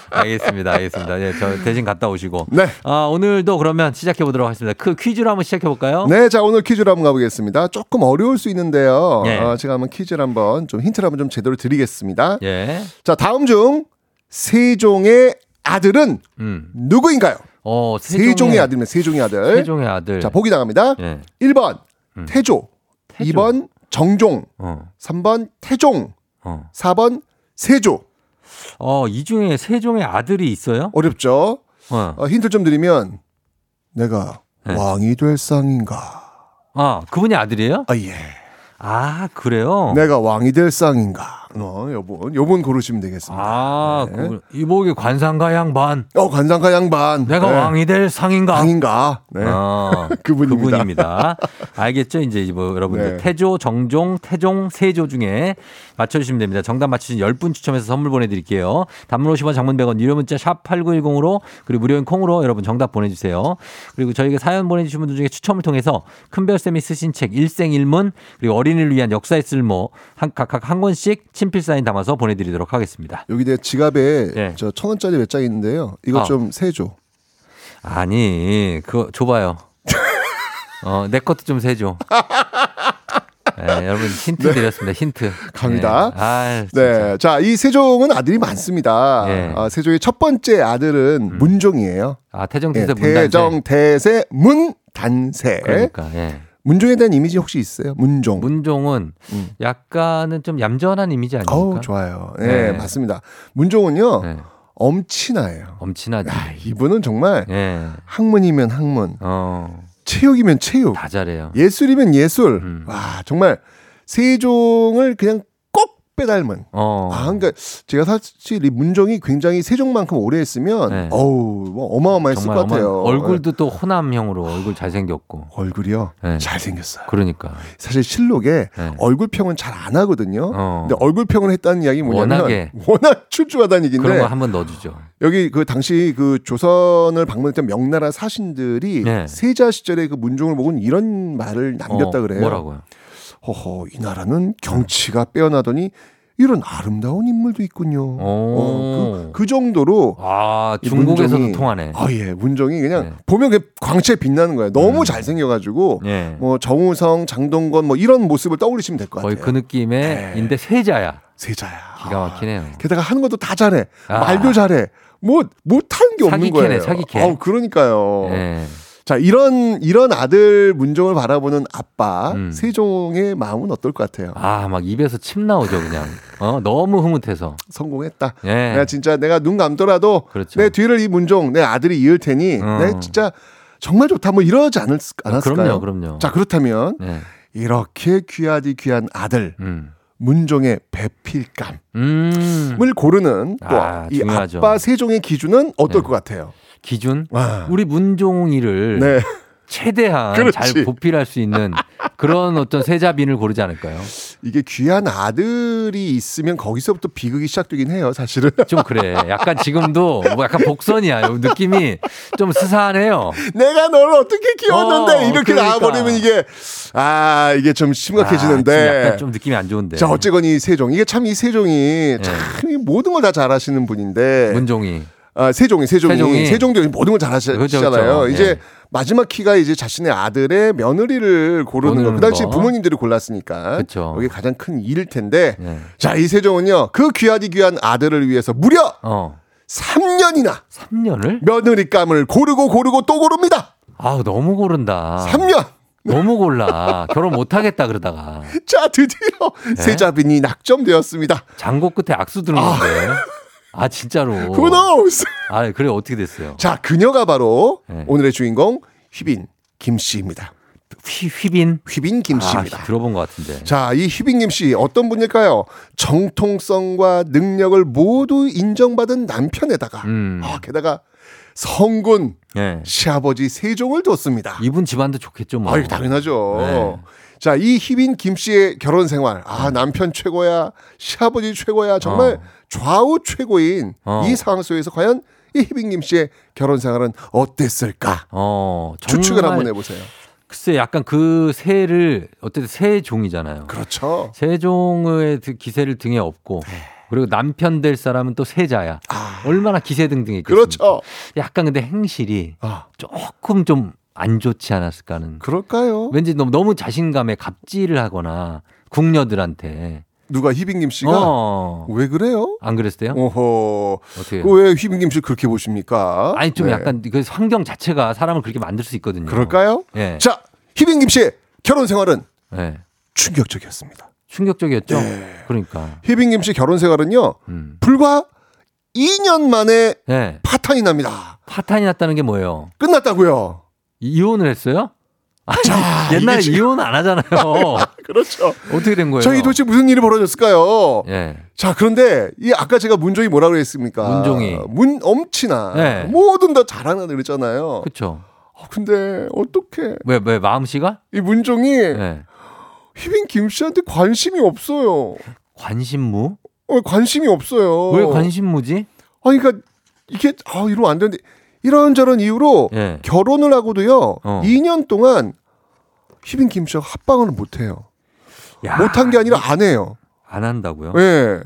알겠습니다. 알겠습니다. 예, 저 대신 갔다 오시고. 네. 아, 오늘도 그러면 시작해 보도록 하겠습니다. 그 퀴즈로 한번 시작해 볼까요? 네, 자 오늘 퀴즈로 한번 가보겠습니다. 조금 어려울 수 있는데요. 예. 어, 제가 한번 퀴즈를 한번 좀 힌트를 한번 좀 제대로 드리겠습니다. 예. 자 다음 중 세종의 아들은 음. 누구인가요? 어, 세종의, 아들이면 세종의 아들. 세종의 아들. 자 보기 나갑니다. 예. 1번 음. 태조, 태조. 2번 정종, 어. 3번 태종, 어. 4번 세조. 어, 이 중에 세종의 아들이 있어요? 어렵죠? 어. 어, 힌트 좀 드리면 내가 네. 왕이 될 쌍인가? 아, 그분이 아들이에요? 아 예. 아, 그래요? 내가 왕이 될 쌍인가? 어, 요번 요번 고르시면 되겠습니다. 아, 네. 그, 이복이 관상가 양반. 어 관상가 양반. 내가 네. 왕이 될 상인가? 왕인가? 네. 어, 그분입니다. 그분입니다. 알겠죠? 이제 뭐 여러분들 네. 태조, 정종, 태종, 세조 중에 맞춰주시면 됩니다. 정답 맞추신 10분 추첨해서 선물 보내드릴게요. 단문 50원, 장문 100원, 유료 문자 샵 8910으로 그리고 무료인 콩으로 여러분 정답 보내주세요. 그리고 저희가 사연 보내주신 분들 중에 추첨을 통해서 큰별쌤이 쓰신 책 일생일문 그리고 어린이를 위한 역사의 쓸모 한, 각각 한 권씩 친필 사인 담아서 보내드리도록 하겠습니다. 여기 내 지갑에 예. 저천 원짜리 몇 장 있는데요. 이거 아. 좀 세 줘. 아니, 그거 줘봐요. 어, 내 것도 좀 세줘. 네, 여러분 힌트 드렸습니다. 힌트. 갑니다. 네. 아, 진짜. 네. 자, 이 세종은 아들이 많습니다. 예. 아, 세종의 첫 번째 아들은 문종이에요. 아, 태종 예, 태세 문단세. 태정, 태세, 문단세. 그러니까 예. 문종에 대한 이미지 혹시 있어요? 문종. 문종은 음. 약간은 좀 얌전한 이미지 아닙니까? 어우, 좋아요. 네, 네. 맞습니다. 문종은요, 네. 엄친아예요. 엄친하지. 야, 이분은 정말 예. 학문이면 학문, 어. 체육이면 체육, 다 잘해요. 예술이면 예술. 음. 와, 정말 세종을 그냥 꼭 빼닮은. 어. 아, 그러니까 제가 사실 이 문종이 굉장히 세종만큼 오래 했으면 네. 어우, 뭐 어마어마했을 것 같아요. 얼굴도 또 호남형으로 얼굴 잘생겼고. 예. 얼굴이요. 네. 잘생겼어요. 그러니까. 사실 실록에 네. 얼굴 평은 잘 안 하거든요. 어. 근데 얼굴 평을 했다는 이야기 뭐냐면 워낙에. 워낙 출중하다는 얘기인데 그런 거 한번 넣어주죠. 여기 그 당시 그 조선을 방문했던 명나라 사신들이 네. 세자 시절에 그 문종을 보고 뭐이런 말을 남겼다 어, 그래요. 뭐라고요? 허허 이 나라는 경치가 빼어나더니 이런 아름다운 인물도 있군요. 오. 어, 그, 그 정도로 아, 이 중국에서도 문종이- 통하네. 아 예, 문종이 그냥 네. 보면 그 광채 빛나는 거예요. 너무 음. 잘생겨가지고 예. 뭐 정우성, 장동건 뭐 이런 모습을 떠올리시면 될것 거의 같아요. 그 느낌의 네. 인데 세자야. 세자야. 기가 막히네요. 아, 게다가 하는 것도 다 잘해. 아. 말도 잘해. 뭐 못하는 게 없는 사기캐네, 거예요. 사기캐. 아우, 그러니까요. 예. 자 이런 이런 아들 문종을 바라보는 아빠 음. 세종의 마음은 어떨 것 같아요? 아, 막 입에서 침 나오죠, 그냥. 어, 너무 흐뭇해서. 성공했다. 예. 내가 진짜 내가 눈 감더라도 그렇죠. 내 뒤를 이 문종 내 아들이 이을 테니 어. 내 진짜 정말 좋다 뭐 이러지 않을, 않았을까요? 그럼요, 그럼요. 자 그렇다면 네. 이렇게 귀하디 귀한 아들 음. 문종의 배필감을 음. 고르는 또 아, 이. 아빠 세종의 기준은 어떨 네. 것 같아요? 기준? 와. 우리 문종이를 네. 최대한 그렇지. 잘 보필할 수 있는 그런 어떤 세자빈을 고르지 않을까요? 이게 귀한 아들이 있으면 거기서부터 비극이 시작되긴 해요, 사실은. 좀 그래. 약간 지금도 뭐 약간 복선이야. 요 느낌이 좀 스산해요. 내가 널 어떻게 키웠는데 어, 이렇게 그러니까. 나와버리면 이게 아 이게 좀 아, 심각해지는데. 좀 약간 좀 느낌이 안 좋은데. 자 어쨌건 이 세종 이게 참 이 세종이 참이 모든 걸 다 잘하시는 분인데 문종이. 아 세종이 세종이 세종이. 세종도 모든 걸 잘하시잖아요. 그렇죠, 그렇죠. 이제 예. 마지막 키가 이제 자신의 아들의 며느리를 고르는 거. 그 당시 거. 부모님들이 골랐으니까 그렇죠. 여기 가장 큰 일일 텐데 예. 자 이 세종은요 그 귀하디 귀한 아들을 위해서 무려 어. 3년이나 3년을? 며느리감을 고르고 고르고 또 고릅니다. 아, 너무 고른다. 3년. 너무 골라. 결혼 못 하겠다 그러다가 자 드디어 네? 세자빈이 낙점되었습니다. 장고 끝에 악수 건데. 아, 진짜로. Who knows? 아, 그래 어떻게 됐어요? 자 그녀가 바로 네. 오늘의 주인공 휘빈 김 씨입니다. 휘, 휘빈? 휘빈 김 씨입니다. 아, 들어본 것 같은데. 자, 이 휘빈 김 씨 어떤 분일까요? 정통성과 능력을 모두 인정받은 남편에다가 음. 아, 게다가 성군 예. 시아버지 세종을 뒀습니다. 이분 집안도 좋겠죠, 뭐. 아유 당연하죠. 네. 자, 이 희빈 김 씨의 결혼 생활. 아, 남편 최고야. 시아버지 최고야. 정말 어. 좌우 최고인 어. 이 상황 속에서 과연 이 희빈 김 씨의 결혼 생활은 어땠을까? 어, 추측을 한번 해보세요. 글쎄 약간 그 새를 어쨌든 세종이잖아요. 그렇죠. 세종의 그 기세를 등에 업고 네. 그리고 남편 될 사람은 또 세자야. 얼마나 기세등등했겠습니까? 아. 그렇죠. 약간 근데 행실이 아. 조금 좀 안 좋지 않았을까 하는. 그럴까요? 왠지 너무, 너무 자신감에 갑질을 하거나 궁녀들한테. 누가 희빈 김 씨가 어. 왜 그래요? 안 그랬어요? 오호. 어떻게? 그왜 희빈 김 씨 그렇게 보십니까? 아니 좀 네. 약간 그 환경 자체가 사람을 그렇게 만들 수 있거든요. 그럴까요? 예. 자, 희빈 김 씨의 결혼 생활은 예. 충격적이었습니다. 충격적이었죠. 네. 그러니까. 희빈 김 씨 결혼 생활은요. 음. 불과 2년 만에 예. 파탄이 납니다. 파탄이 났다는 게 뭐예요? 끝났다고요. 이혼을 했어요? 아니, 자, 옛날에 이게 지금- 이혼 안 하잖아요. 그렇죠. 어떻게 된 거예요? 자, 이 도대체 무슨 일이 벌어졌을까요? 예. 자, 그런데 이 아까 제가 문종이 뭐라고 그랬습니까? 문종이. 문 엄치나 네. 뭐든 다 잘하나 그랬잖아요. 그렇죠. 어, 근데 어떻게 왜 왜 마음씨가? 이 문종이 예. 희빈 김 씨한테 관심이 없어요. 관심무? 어, 관심이 없어요. 왜 관심무지? 아니 그러니까 이게 아 이러면 안 되는데 이런저런 이유로 예. 결혼을 하고도요. 어. 2년 동안 희빈 김 씨가 합방을 못 해요. 야, 못한 게 아니라 안 해요. 안 한다고요? 예.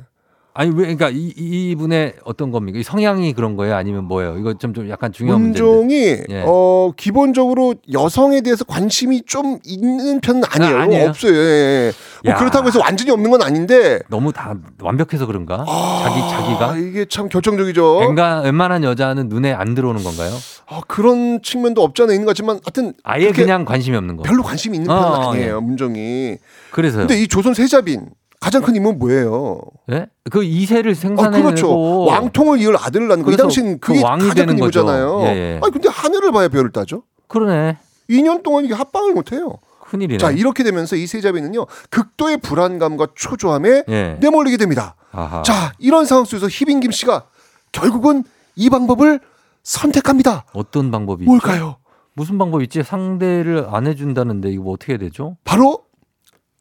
아니 왜 그러니까 이 이분의 어떤 겁니까? 이 성향이 그런 거예요? 아니면 뭐예요? 이거 좀, 좀 약간 중요한. 문종이 예. 어 기본적으로 여성에 대해서 관심이 좀 있는 편은 아니에요. 아, 아니에요? 없어요. 예, 예. 뭐 야. 그렇다고 해서 완전히 없는 건 아닌데 너무 다 완벽해서 그런가? 자기 아, 자기가 이게 참 결정적이죠. 웬가, 웬만한 여자는 눈에 안 들어오는 건가요? 아, 그런 측면도 없지 않아 있는 것 같지만 하여튼 아예 그냥 관심이 없는 거. 별로 관심이 있는 편은 어, 아니에요. 문종이. 그래서요. 근데 이 조선 세자빈 가장 큰 힘은 뭐예요? 예? 그 이세를 아, 생산해내고 그렇죠. 왕통을 이을 아들을 낳는 거. 이 그래서 당시는 그 그게 왕이 가장 큰. 힘이잖아요. 예, 예. 아니 근데 하늘을 봐야 별을 따죠. 그러네. 2년 동안 이게 합방을 못 해요. 큰일이네. 자, 이렇게 되면서 이 세자비는요. 극도의 불안감과 초조함에 예. 내몰리게 됩니다. 아하. 자, 이런 상황 속에서 희빈 김 씨가 결국은 이 방법을 선택합니다. 어떤 방법이? 뭘까요? 무슨 방법 있지? 상대를 안 해준다는데 이거 뭐 어떻게 되죠? 바로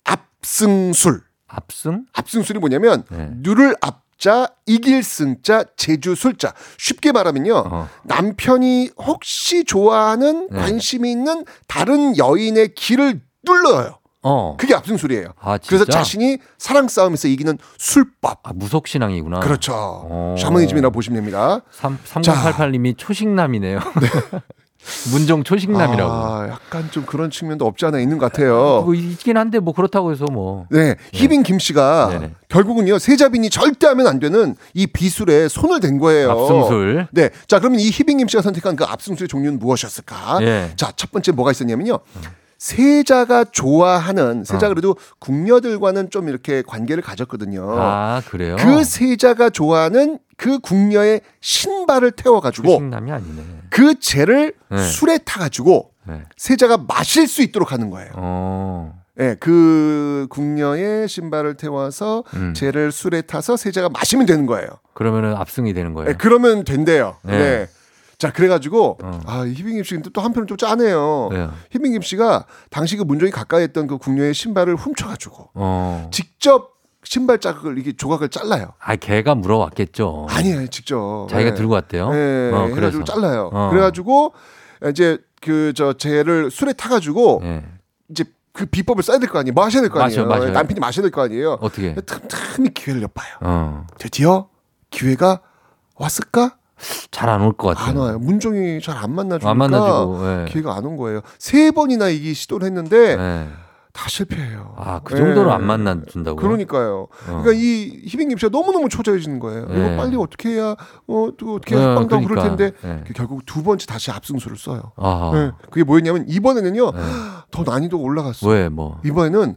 압승술. 압승? 압승술이 뭐냐면 네. 누를 압자 이길 승자 제주 술자 쉽게 말하면요 어. 남편이 혹시 좋아하는 네. 관심이 있는 다른 여인의 길을 눌러요 어. 그게 압승술이에요 아? 그래서 자신이 사랑 싸움에서 이기는 술법 아, 무속 신앙이구나. 그렇죠 어. 샤머니즘이라고 보시면 됩니다 3 3088님이 초식남이네요. 문종 초식남이라고. 아, 약간 좀 그런 측면도 없지 않아 있는 것 같아요 뭐 있긴 한데 뭐 그렇다고 해서 뭐. 네, 희빈 김 씨가 네네. 결국은요 세자빈이 절대 하면 안 되는 이 비술에 손을 댄 거예요. 압승술. 네, 자 그러면 이 희빈 김 씨가 선택한 그 압승술의 종류는 무엇이었을까? 예. 자첫 번째 뭐가 있었냐면요. 세자가 좋아하는 세자 어. 그래도 궁녀들과는 좀 이렇게 관계를 가졌거든요. 아, 그래요? 그 세자가 좋아하는 그 궁녀의 신발을 태워가지고 초식남이 아니네. 그 재를 네. 술에 타가지고 네. 세자가 마실 수 있도록 하는 거예요. 어. 예, 그 궁녀의 신발을 태워서 음. 쟤를 술에 타서 세자가 마시면 되는 거예요. 그러면은 압승이 되는 거예요. 예, 그러면 된대요. 네. 네. 자, 그래가지고 어. 아 희빈김 씨 근데 또 한편은 좀 짜네요. 왜요? 희빈김 씨가 당시 그 문종이 가까이 했던 그 궁녀의 신발을 훔쳐가지고 어. 직접 신발 자국을 이게 조각을 잘라요. 아, 걔가 물어왔겠죠. 아니에요, 직접. 자기가 예. 들고 왔대요. 예, 어, 그래서 잘라요. 어. 그래가지고 이제 그 저 쟤를 술에 타가지고 예. 이제 그 비법을 써야 될 거 아니에요. 마셔야 될거 마셔, 아니에요. 마셔요. 남편이 마셔야 될 거 아니에요. 어떻게? 틈틈이 기회를 엿봐요. 어. 드디어 기회가 왔을까? 잘 안 올 것 같아요. 안 와요. 문종이 잘 안 만나주니까 안 만나주고. 예. 기회가 안 온 거예요. 세 번이나 이기 시도를 했는데 예. 다 실패해요. 아, 그 정도로 예. 안 만나준다고요? 그러니까요. 어. 그러니까 이 희빈김 씨가 너무너무 초조해지는 거예요. 예. 이거 빨리 어떻게 해야 어 또 어떻게 어, 합방도 하고 그럴 그러니까. 텐데 예. 결국 두 번째 다시 압승술을 써요. 아. 예. 그게 뭐였냐면 이번에는요 예. 더 난이도가 올라갔어. 왜 뭐? 이번에는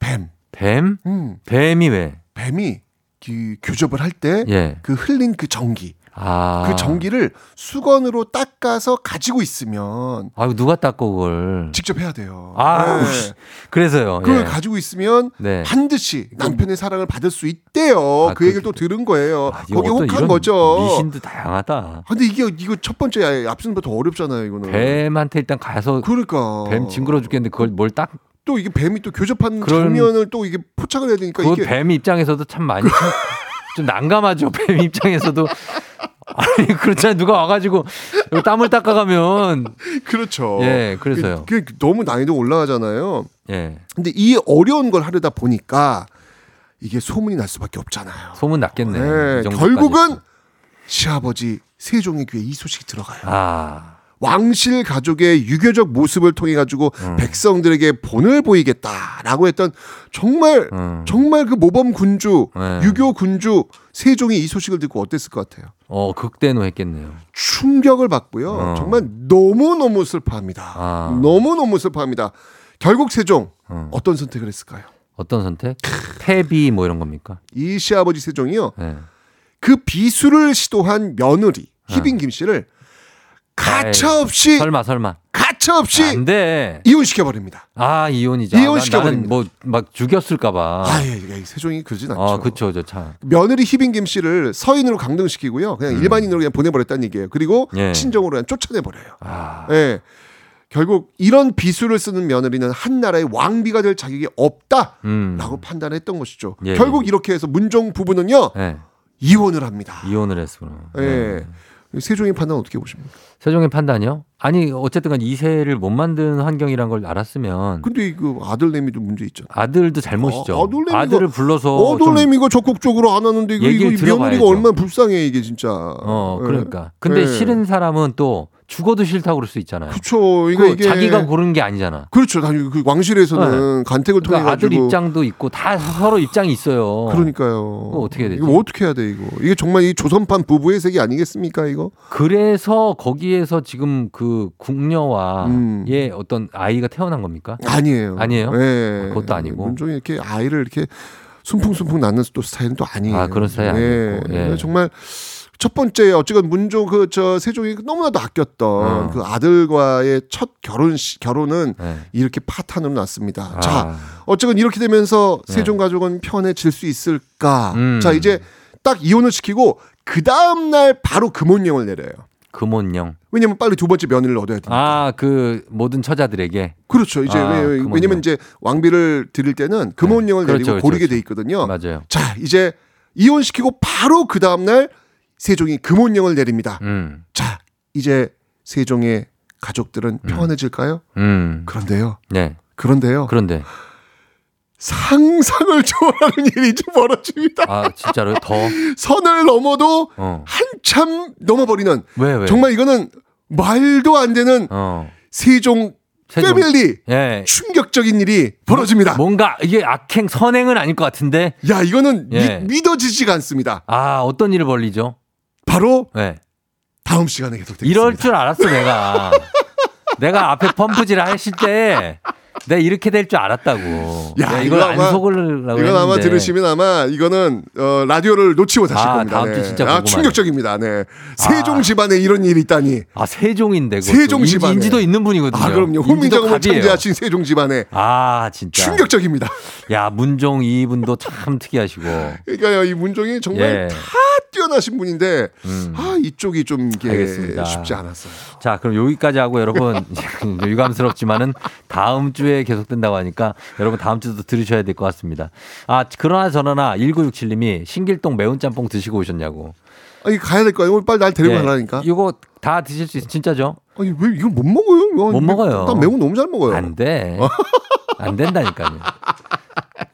뱀. 뱀? 음, 뱀이 왜? 뱀이 그 교접을 할 때그 예. 흘린 그 전기, 아. 그 전기를 수건으로 닦아서 가지고 있으면 아유, 누가 닦고 그걸. 직접 해야 돼요. 아, 네. 그래서요. 그걸 예. 가지고 있으면 네. 반드시 남편의 사랑을 받을 수 있대요. 아, 그 얘기를 그- 또 들은 거예요. 아, 거기 혹한 거죠. 미신도 다양하다. 아, 근데 이게 이거 첫 번째 더 어렵잖아요. 이거는. 뱀한테 일단 가서 그러니까 뱀 징그러 죽겠는데 그걸 뭘 딱 또 이게 뱀이 또 교접한 그런- 장면을 또 이게 포착을 해야 되니까 그 이게 뱀 입장에서도 참 많이 참- 좀 난감하죠. 뱀 입장에서도 아니 그렇잖아요. 누가 와가지고 땀을 닦아가면 그렇죠. 예, 그래서요. 그, 그 너무 난이도 올라가잖아요. 예 근데 이 어려운 걸 하려다 보니까 이게 소문이 날 수밖에 없잖아요. 소문 났겠네. 네. 결국은 시아버지 세종의 귀에 이 소식이 들어가요. 아 왕실 가족의 유교적 모습을 통해 가지고 음. 백성들에게 본을 보이겠다라고 했던 정말 음. 정말 그 모범 군주 네. 유교 군주 세종이 이 소식을 듣고 어땠을 것 같아요? 어 극대노했겠네요. 충격을 받고요. 어. 정말 너무 너무 슬퍼합니다. 아. 너무 너무 슬퍼합니다. 결국 세종 어. 어떤 선택을 했을까요? 어떤 선택? 패비 뭐 이런 겁니까? 이 시아버지 세종이요. 예. 그 비수를 시도한 며느리 희빈 김 씨를 가차없이 설마 설마 가차없이 안돼. 이혼시켜 버립니다. 아 이혼이죠. 이혼시켜버립니다. 나는 뭐막 죽였을까봐. 아, 예, 예, 세종이 그러진 않죠. 아 그쵸 저 참. 며느리 희빈 김 씨를 서인으로 강등시키고요. 그냥 일반인으로 그냥 보내버렸다는 얘기예요. 그리고 음. 예. 친정으로 그냥 쫓아내버려요. 아 예. 결국 이런 비수를 쓰는 며느리는 한 나라의 왕비가 될 자격이 없다라고 음. 판단했던 것이죠. 예, 결국 이렇게 해서 문종 부부는요 예. 이혼을 합니다. 이혼을 했구나. 예. 세종의 판단 어떻게 보십니까? 세종의 판단이요? 아니 어쨌든 간 2세를 못 만드는 환경이란 걸 알았으면 근데 그 아들 내미도 문제 있잖아. 아들도 잘못이죠. 아, 아들내미가- 아들을 불러서 좀- 어돌내미가 적극적으로 안 하는데 이거, 들어봐야죠. 며느리가 얼마나 불쌍해 이게 진짜. 어 예. 그러니까. 근데 예. 싫은 사람은 또 죽어도 싫다고 그럴 수 있잖아요. 그렇죠. 그 이거 이게 자기가 고른 게 아니잖아. 그렇죠. 당연히 그 왕실에서는 간택을 통해 그러니까 아들 입장도 있고 다 서로 입장이 있어요. 그러니까요. 어떻게 해야 되지? 이거 어떻게 해야 돼 이거? 이게 정말 이 조선판 부부의 세계 아니겠습니까 이거? 그래서 거기에서 지금 그 궁녀와 음. 의 어떤 아이가 태어난 겁니까? 아니에요. 아니에요? 예. 그것도 아니고. 문종이 이렇게 아이를 이렇게 숨풍숨풍 낳는 또 스타일은 또 아니에요. 아, 그런 스타일이 예. 아니고. 예. 정말 첫 번째 어쨌건 문종 그 저 세종이 너무나도 아꼈던 어. 그 아들과의 첫 결혼 시, 결혼은 네. 이렇게 파탄으로 났습니다. 아. 자, 어쨌건 이렇게 되면서 네. 세종 가족은 편해질 수 있을까? 음. 자, 이제 딱 이혼을 시키고 그 다음 날 바로 금혼령을 내려요. 금혼령. 왜냐면 빨리 두 번째 며느리를 얻어야 되니까. 아, 그 모든 처자들에게. 그렇죠. 이제 아, 왜, 금혼령. 왜냐면 이제 왕비를 드릴 때는 금혼령을 네. 내리고 그렇죠, 고르게 그렇죠. 돼 있거든요. 맞아요. 자, 이제 이혼시키고 바로 그 다음 날 세종이 금혼령을 내립니다. 음. 자, 이제 세종의 가족들은 평안해질까요? 음. 그런데요. 네. 그런데요. 그런데 상상을 초월하는 일이 좀 벌어집니다. 아, 진짜로 더 선을 넘어도 어. 한참 넘어버리는 왜 왜? 정말 이거는 말도 안 되는 어. 세종, 세종. 패밀리 예. 충격적인 일이 벌어집니다. 뭔가 이게 악행 선행은 아닐 것 같은데. 야, 이거는 예. 미, 믿어지지가 않습니다. 아, 어떤 일을 벌리죠? 바로 네. 다음 시간에 계속되겠습니다. 이럴 줄 알았어, 내가. 내가 앞에 펌프질 하실 때 내가 이렇게 될 줄 알았다고. 야, 이걸 아마- 안 속으려고 이건 아마. 들으시면 아마 이거는 어, 라디오를 놓치 못하실 아, 겁니다. 다음 주 진짜 아, 궁금하네. 충격적입니다. 네. 세종 아. 집안에 이런 일이 있다니. 아, 세종인데. 세종 집안에. 인지도 있는 분이거든요. 아, 그럼요. 훈민정음을. 창제하신 세종 집안에 아, 진짜. 충격적입니다. 야, 문종 이분도 참 특이하시고. 그러니까요, 이 문종이 정말 예. 다 뛰어나신 분인데, 음. 아, 이쪽이 좀 이게 알겠습니다. 쉽지 않았어요. 자, 그럼 여기까지 하고 여러분 유감스럽지만은 다음 주에 계속된다고 하니까 여러분 다음 주도 들으셔야 될 것 같습니다. 아, 그러나 저러나 1967님이 신길동 매운 짬뽕 드시고 오셨냐고. 아니, 가야 될 거예요. 오늘 빨리 날 데리고 예, 가라니까. 이거 다 드실 수 있어요. 진짜죠? 아니, 왜 이걸 못 먹어요? 못 먹어요. 난 매운 거 너무 잘 먹어요. 안 돼. 안 된다니까요.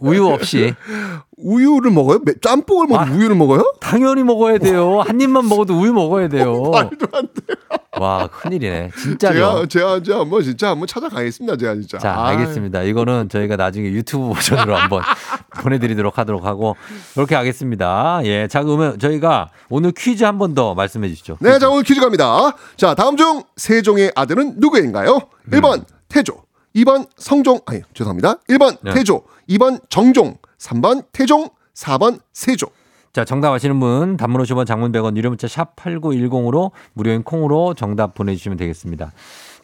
우유 없이. 우유를 먹어요? 매- 짬뽕을 먹고 아. 우유를 먹어요? 당연히 먹어야 돼요. 한 입만 먹어도 우유 먹어야 돼요. 말도 안 돼. 와, 큰일이네. 진짜죠. 제가, 제가 이제 한번 진짜 한번 찾아가겠습니다. 제가 진짜. 자, 아, 알겠습니다. 이거는 저희가 나중에 유튜브 버전으로 한번 보내드리도록 하도록 하고, 그렇게 하겠습니다. 예. 자, 그러면 저희가 오늘 퀴즈 한 번 더 말씀해 주시죠. 네, 자, 오늘 퀴즈 갑니다. 자, 다음 중 세종의 아들은 누구인가요? 음. 1번 태조, 2번 성종, 아니, 죄송합니다. 1번 네. 태조, 2번 정종, 3번 태종, 4번 세조. 자, 정답 아시는 분, 단문 50원, 장문 100원, 유료 문자 샵 8910으로 무료인 콩으로 정답 보내주시면 되겠습니다.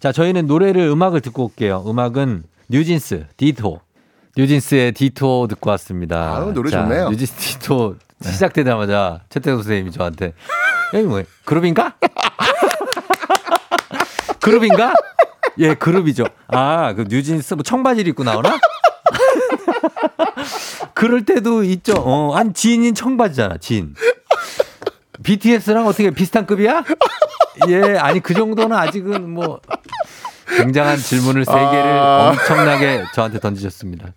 자, 저희는 노래를, 음악을 듣고 올게요. 음악은 뉴진스, 디토. 뉴진스의 디토 듣고 왔습니다. 아유, 노래 자, 좋네요. 뉴진스 디토 시작되자마자 최태성 선생님이 저한테, 여기 뭐, 그룹인가? 그룹인가? 예, 그룹이죠. 아, 그 뉴진스 뭐 청바지를 입고 나오나? 그럴 때도 있죠. 어, 한 진인 청바지잖아, 진. BTS랑 어떻게 비슷한 급이야? 예, 아니 그 정도는 아직은 뭐 굉장한 질문을 세 개를 아. 엄청나게 저한테 던지셨습니다.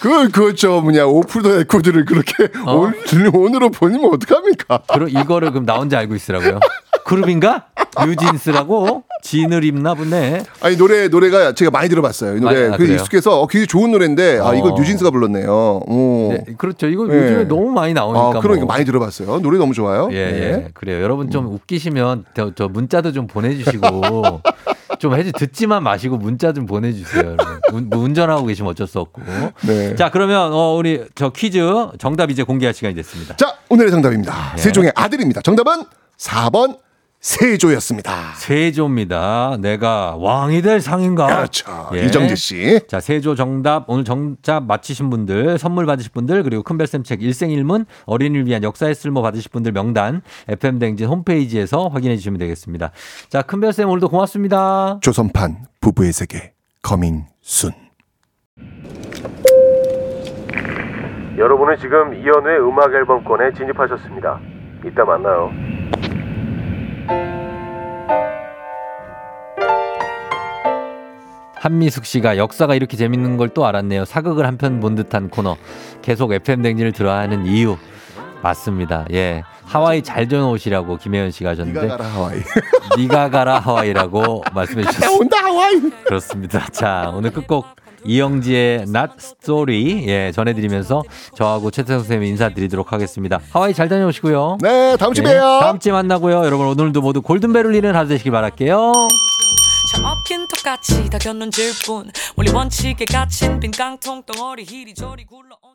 그, 그저 뭐냐, off the record를 그렇게 어? on, on으로 보내면 어떡합니까? 그럼 이거를 그럼 나 혼자 알고 있으라고요. 그룹인가? 뉴진스라고 진을 입나 보네. 아니, 노래, 노래가 제가 많이 들어봤어요. 이 노래. 아, 아, 그? 익숙해서 어, 굉장히 좋은 노래인데, 아, 이거 어. 뉴진스가 불렀네요. 오. 네, 그렇죠. 이거 네. 요즘에 너무 많이 나오니까. 아, 그러니까 뭐. 많이 들어봤어요. 노래 너무 좋아요. 예, 네. 예. 그래요. 여러분 좀 웃기시면 저, 저 문자도 좀 보내주시고 좀 해주 듣지만 마시고 문자 좀 보내주세요. 운, 뭐 운전하고 계시면 어쩔 수 없고. 네. 자, 그러면 어, 우리 저 퀴즈 정답 이제 공개할 시간이 됐습니다. 자, 오늘의 정답입니다. 네. 세종의 아들입니다. 정답은 4번 세조였습니다. 세조입니다. 내가 왕이 될 상인가? 그렇죠. 예. 이정재 씨. 자, 세조 정답 오늘 정답 맞히신 분들 선물 받으실 분들 그리고 큰별쌤 책 일생일문 어린이를 위한 역사의 쓸모 받으실 분들 명단 FM 대행진 홈페이지에서 확인해 주시면 되겠습니다. 자, 큰별쌤 오늘도 고맙습니다. 조선판 부부의 세계 coming soon. 여러분은 지금 이현우의 음악 앨범권에 진입하셨습니다. 이따 만나요. 한미숙 씨가 역사가 이렇게 재밌는 걸 또 알았네요. 사극을 한 편 본 듯한 코너. 계속 FM 댕진을 들어야 하는 이유. 맞습니다. 예. 하와이 잘좀 오시라고 김혜연 씨가 하셨는데. 네가 가라 하와이. 네가 가라 하와이라고 말씀해 나 주셨습니다. 온다 하와이. 그렇습니다. 자, 오늘 끝곡 이영지의 Not Story 예, 전해드리면서 저하고 최태성 선생님 인사드리도록 하겠습니다. 하와이 잘 다녀오시고요. 네, 다음 주에 예. 다음 주에 만나고요. 여러분 오늘도 모두 골든벨 울리는 하루 되시길 바랄게요. 참 없긴 똑같이 다 겼는질 뿐 원리 원칙에 갇힌 빈 깡통 덩어리 이리저리 굴러온